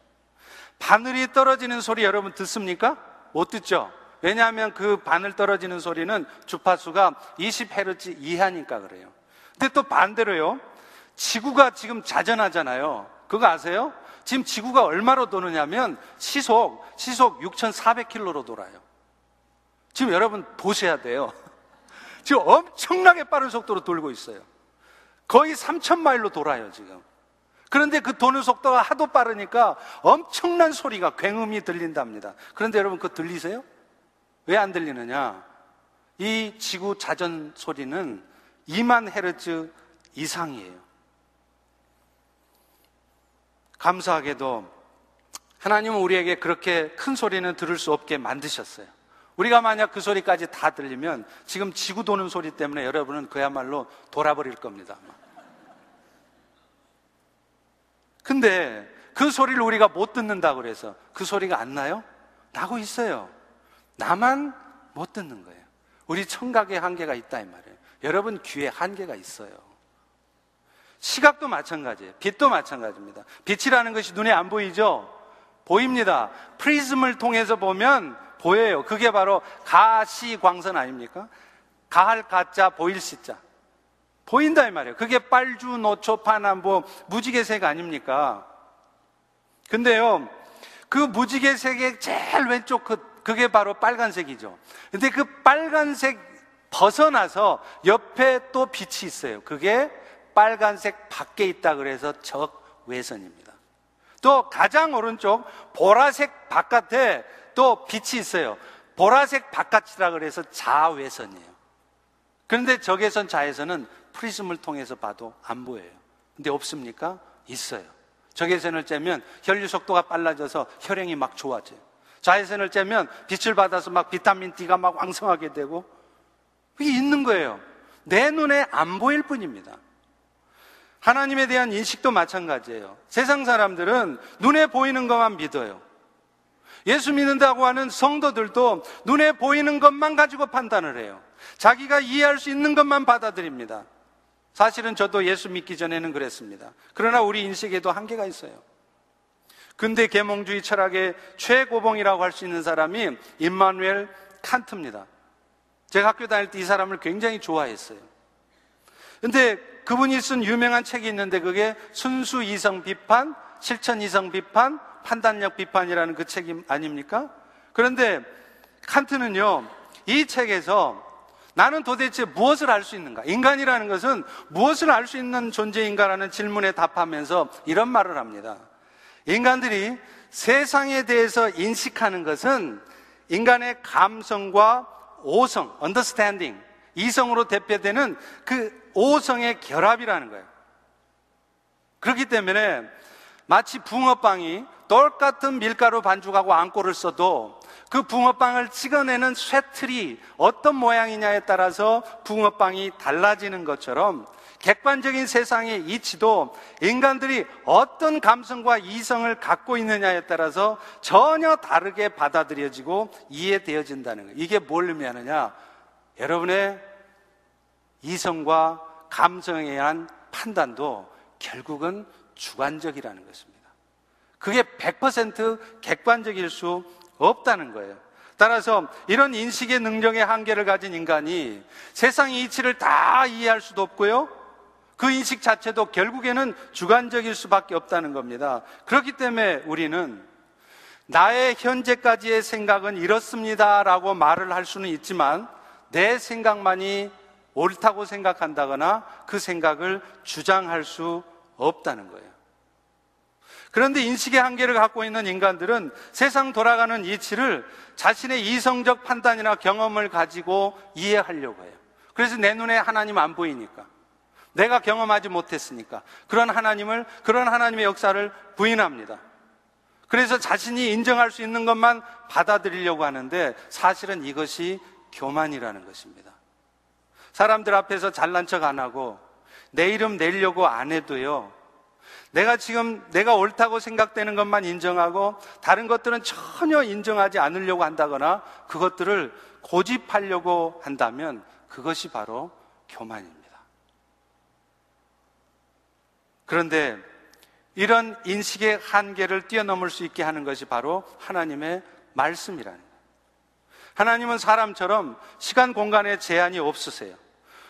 바늘이 떨어지는 소리 여러분 듣습니까? 못 듣죠? 왜냐하면 그 바늘 떨어지는 소리는 주파수가 20헤르츠 이하니까 그래요. 근데 또 반대로요. 지구가 지금 자전하잖아요. 그거 아세요? 지금 지구가 얼마로 도느냐면 시속, 시속 6,400km로 돌아요. 지금 여러분 보셔야 돼요. 지금 엄청나게 빠른 속도로 돌고 있어요. 거의 3,000마일로 돌아요, 지금. 그런데 그 도는 속도가 하도 빠르니까 엄청난 소리가 굉음이 들린답니다. 그런데 여러분 그거 들리세요? 왜 안 들리느냐? 이 지구 자전 소리는 2만 헤르츠 이상이에요. 감사하게도 하나님은 우리에게 그렇게 큰 소리는 들을 수 없게 만드셨어요. 우리가 만약 그 소리까지 다 들리면 지금 지구 도는 소리 때문에 여러분은 그야말로 돌아버릴 겁니다. 근데 그 소리를 우리가 못 듣는다고 그래서 그 소리가 안 나요? 나고 있어요. 나만 못 듣는 거예요. 우리 청각에 한계가 있다 이 말이에요. 여러분 귀에 한계가 있어요. 시각도 마찬가지예요. 빛도 마찬가지입니다. 빛이라는 것이 눈에 안 보이죠? 보입니다. 프리즘을 통해서 보면 보여요. 그게 바로 가시광선 아닙니까? 가할 가자 보일 시자. 보인다 이 말이에요. 그게 빨주, 노초, 파남보, 무지개색 아닙니까? 근데요, 그 무지개색의 제일 왼쪽 그, 그게 바로 빨간색이죠. 근데 그 빨간색 벗어나서 옆에 또 빛이 있어요. 그게 빨간색 밖에 있다 그래서 적외선입니다. 또 가장 오른쪽 보라색 바깥에 또 빛이 있어요. 보라색 바깥이라 그래서 자외선이에요. 그런데 적외선 자외선은 프리즘을 통해서 봐도 안 보여요. 근데 없습니까? 있어요. 적외선을 쬐면 혈류 속도가 빨라져서 혈행이 막 좋아져요. 자외선을 쬐면 빛을 받아서 막 비타민 D가 막 왕성하게 되고 그게 있는 거예요. 내 눈에 안 보일 뿐입니다. 하나님에 대한 인식도 마찬가지예요. 세상 사람들은 눈에 보이는 것만 믿어요. 예수 믿는다고 하는 성도들도 눈에 보이는 것만 가지고 판단을 해요. 자기가 이해할 수 있는 것만 받아들입니다. 사실은 저도 예수 믿기 전에는 그랬습니다. 그러나 우리 인식에도 한계가 있어요. 근대 계몽주의 철학의 최고봉이라고 할 수 있는 사람이 임마누엘 칸트입니다. 제가 학교 다닐 때 이 사람을 굉장히 좋아했어요. 근데 그분이 쓴 유명한 책이 있는데 그게 순수 이성 비판, 실천 이성 비판, 판단력 비판이라는 그 책이 아닙니까? 그런데 칸트는요, 이 책에서 나는 도대체 무엇을 알 수 있는가? 인간이라는 것은 무엇을 알 수 있는 존재인가라는 질문에 답하면서 이런 말을 합니다. 인간들이 세상에 대해서 인식하는 것은 인간의 감성과 오성, understanding, 이성으로 대표되는 그 오성의 결합이라는 거예요. 그렇기 때문에 마치 붕어빵이 똑같은 밀가루 반죽하고 안고를 써도 그 붕어빵을 찍어내는 쇠틀이 어떤 모양이냐에 따라서 붕어빵이 달라지는 것처럼 객관적인 세상의 이치도 인간들이 어떤 감성과 이성을 갖고 있느냐에 따라서 전혀 다르게 받아들여지고 이해되어진다는 거예요. 이게 뭘 의미하느냐? 여러분의 이성과 감성에 의한 판단도 결국은 주관적이라는 것입니다. 그게 100% 객관적일 수 없다는 거예요. 따라서 이런 인식의 능력의 한계를 가진 인간이 세상의 이치를 다 이해할 수도 없고요. 그 인식 자체도 결국에는 주관적일 수밖에 없다는 겁니다. 그렇기 때문에 우리는 나의 현재까지의 생각은 이렇습니다라고 말을 할 수는 있지만 내 생각만이 옳다고 생각한다거나 그 생각을 주장할 수 없다는 거예요. 그런데 인식의 한계를 갖고 있는 인간들은 세상 돌아가는 이치를 자신의 이성적 판단이나 경험을 가지고 이해하려고 해요. 그래서 내 눈에 하나님 안 보이니까. 내가 경험하지 못했으니까. 그런 하나님을, 그런 하나님의 역사를 부인합니다. 그래서 자신이 인정할 수 있는 것만 받아들이려고 하는데 사실은 이것이 교만이라는 것입니다. 사람들 앞에서 잘난 척 안 하고 내 이름 내려고 안 해도요. 내가 지금 내가 옳다고 생각되는 것만 인정하고 다른 것들은 전혀 인정하지 않으려고 한다거나 그것들을 고집하려고 한다면 그것이 바로 교만입니다. 그런데 이런 인식의 한계를 뛰어넘을 수 있게 하는 것이 바로 하나님의 말씀이라는 거예요. 하나님은 사람처럼 시간 공간에 제한이 없으세요.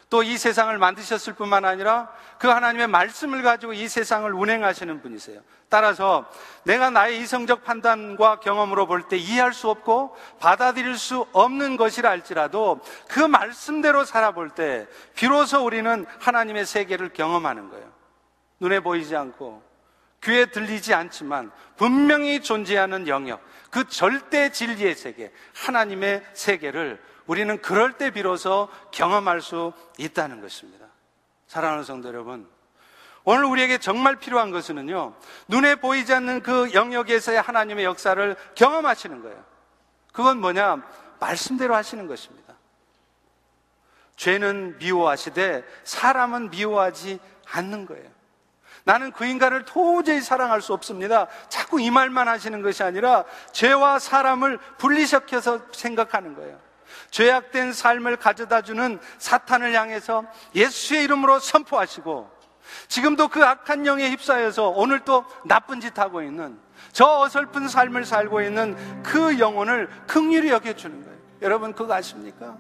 또 이 세상을 만드셨을 뿐만 아니라 그 하나님의 말씀을 가지고 이 세상을 운행하시는 분이세요. 따라서 내가 나의 이성적 판단과 경험으로 볼 때 이해할 수 없고 받아들일 수 없는 것이라 할지라도 그 말씀대로 살아볼 때 비로소 우리는 하나님의 세계를 경험하는 거예요. 눈에 보이지 않고 귀에 들리지 않지만 분명히 존재하는 영역, 그 절대 진리의 세계, 하나님의 세계를 우리는 그럴 때 비로소 경험할 수 있다는 것입니다. 사랑하는 성도 여러분, 오늘 우리에게 정말 필요한 것은요, 눈에 보이지 않는 그 영역에서의 하나님의 역사를 경험하시는 거예요. 그건 뭐냐? 말씀대로 하시는 것입니다. 죄는 미워하시되 사람은 미워하지 않는 거예요. 나는 그 인간을 도저히 사랑할 수 없습니다. 자꾸 이 말만 하시는 것이 아니라 죄와 사람을 분리시켜서 생각하는 거예요. 죄악된 삶을 가져다 주는 사탄을 향해서 예수의 이름으로 선포하시고 지금도 그 악한 영에 휩싸여서 오늘 또 나쁜 짓 하고 있는 저 어설픈 삶을 살고 있는 그 영혼을 극률히 여겨주는 거예요. 여러분 그거 아십니까?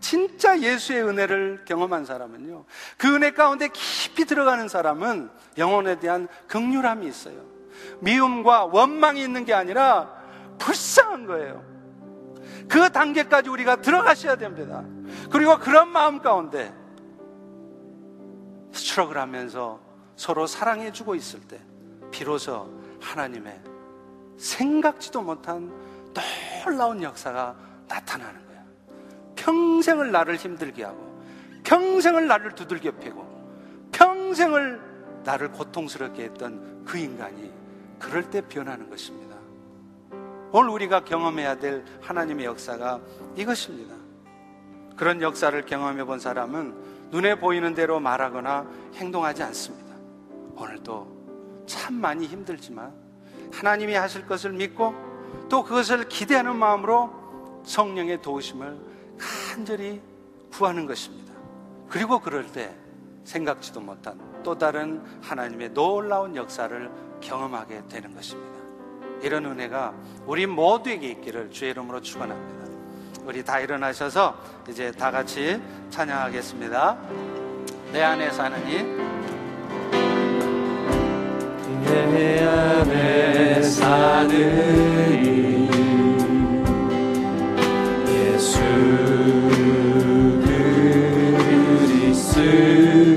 진짜 예수의 은혜를 경험한 사람은요. 그 은혜 가운데 깊이 들어가는 사람은 영혼에 대한 극률함이 있어요. 미움과 원망이 있는 게 아니라 불쌍한 거예요. 그 단계까지 우리가 들어가셔야 됩니다. 그리고 그런 마음 가운데 스트럭을 하면서 서로 사랑해주고 있을 때 비로소 하나님의 생각지도 못한 놀라운 역사가 나타나는 거예요. 평생을 나를 힘들게 하고 평생을 나를 두들겨 패고 평생을 나를 고통스럽게 했던 그 인간이 그럴 때 변하는 것입니다. 오늘 우리가 경험해야 될 하나님의 역사가 이것입니다. 그런 역사를 경험해 본 사람은 눈에 보이는 대로 말하거나 행동하지 않습니다. 오늘도 참 많이 힘들지만 하나님이 하실 것을 믿고 또 그것을 기대하는 마음으로 성령의 도우심을 간절히 구하는 것입니다. 그리고 그럴 때 생각지도 못한 또 다른 하나님의 놀라운 역사를 경험하게 되는 것입니다. 이런 은혜가 우리 모두에게 있기를 주의 이름으로 축원합니다. 우리 다 일어나셔서 이제 다 같이 찬양하겠습니다. 내 안에 사는 이 내 안에 사는 이 예수 그리스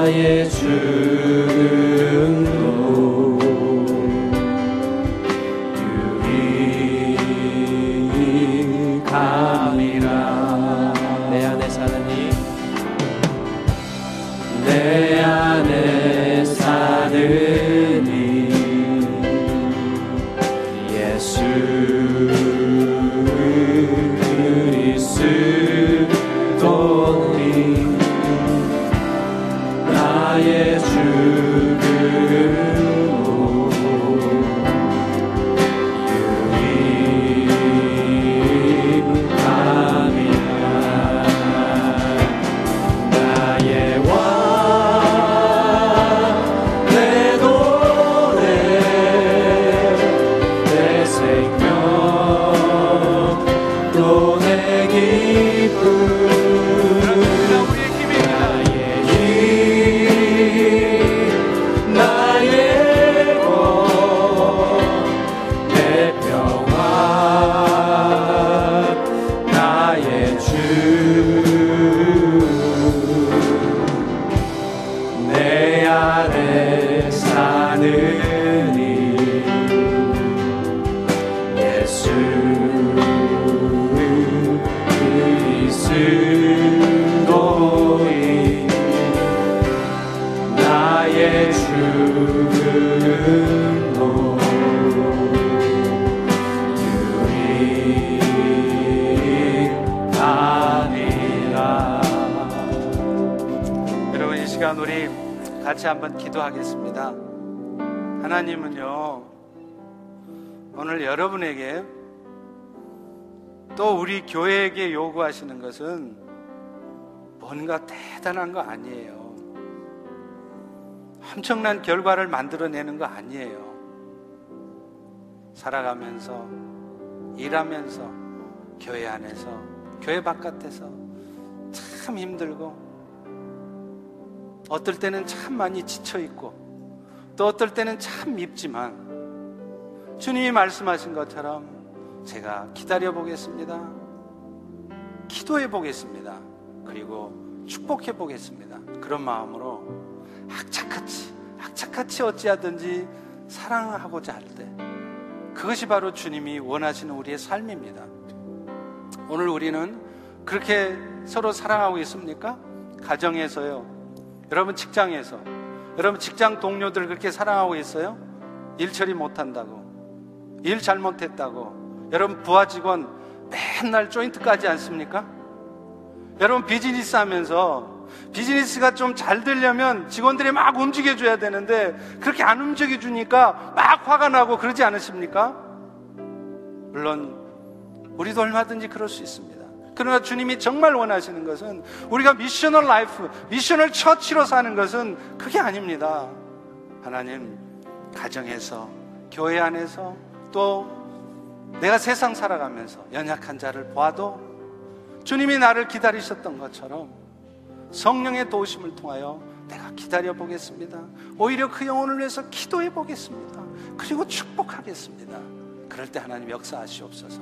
나의 죽 대단한 거 아니에요. 엄청난 결과를 만들어내는 거 아니에요. 살아가면서, 일하면서, 교회 안에서, 교회 바깥에서 참 힘들고, 어떨 때는 참 많이 지쳐있고, 또 어떨 때는 참 밉지만, 주님이 말씀하신 것처럼 제가 기다려 보겠습니다. 기도해 보겠습니다. 그리고 축복해 보겠습니다. 그런 마음으로 악착같이, 악착같이 어찌하든지 사랑하고자 할 때, 그것이 바로 주님이 원하시는 우리의 삶입니다. 오늘 우리는 그렇게 서로 사랑하고 있습니까? 가정에서요. 여러분 직장에서. 여러분 직장 동료들 그렇게 사랑하고 있어요? 일 처리 못한다고. 일 잘못했다고. 여러분 부하 직원 맨날 조인트 까지 않습니까? 여러분 비즈니스 하면서 비즈니스가 좀 잘 되려면 직원들이 막 움직여줘야 되는데 그렇게 안 움직여주니까 막 화가 나고 그러지 않으십니까? 물론 우리도 얼마든지 그럴 수 있습니다. 그러나 주님이 정말 원하시는 것은 우리가 missional life, missional church로 사는 것은 그게 아닙니다. 하나님 가정에서 교회 안에서 또 내가 세상 살아가면서 연약한 자를 보아도 주님이 나를 기다리셨던 것처럼 성령의 도우심을 통하여 내가 기다려 보겠습니다. 오히려 그 영혼을 위해서 기도해 보겠습니다. 그리고 축복하겠습니다. 그럴 때 하나님 역사하시옵소서.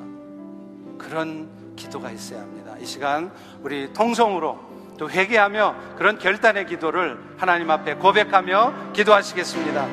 그런 기도가 있어야 합니다. 이 시간 우리 통성으로 또 회개하며 그런 결단의 기도를 하나님 앞에 고백하며 기도하시겠습니다.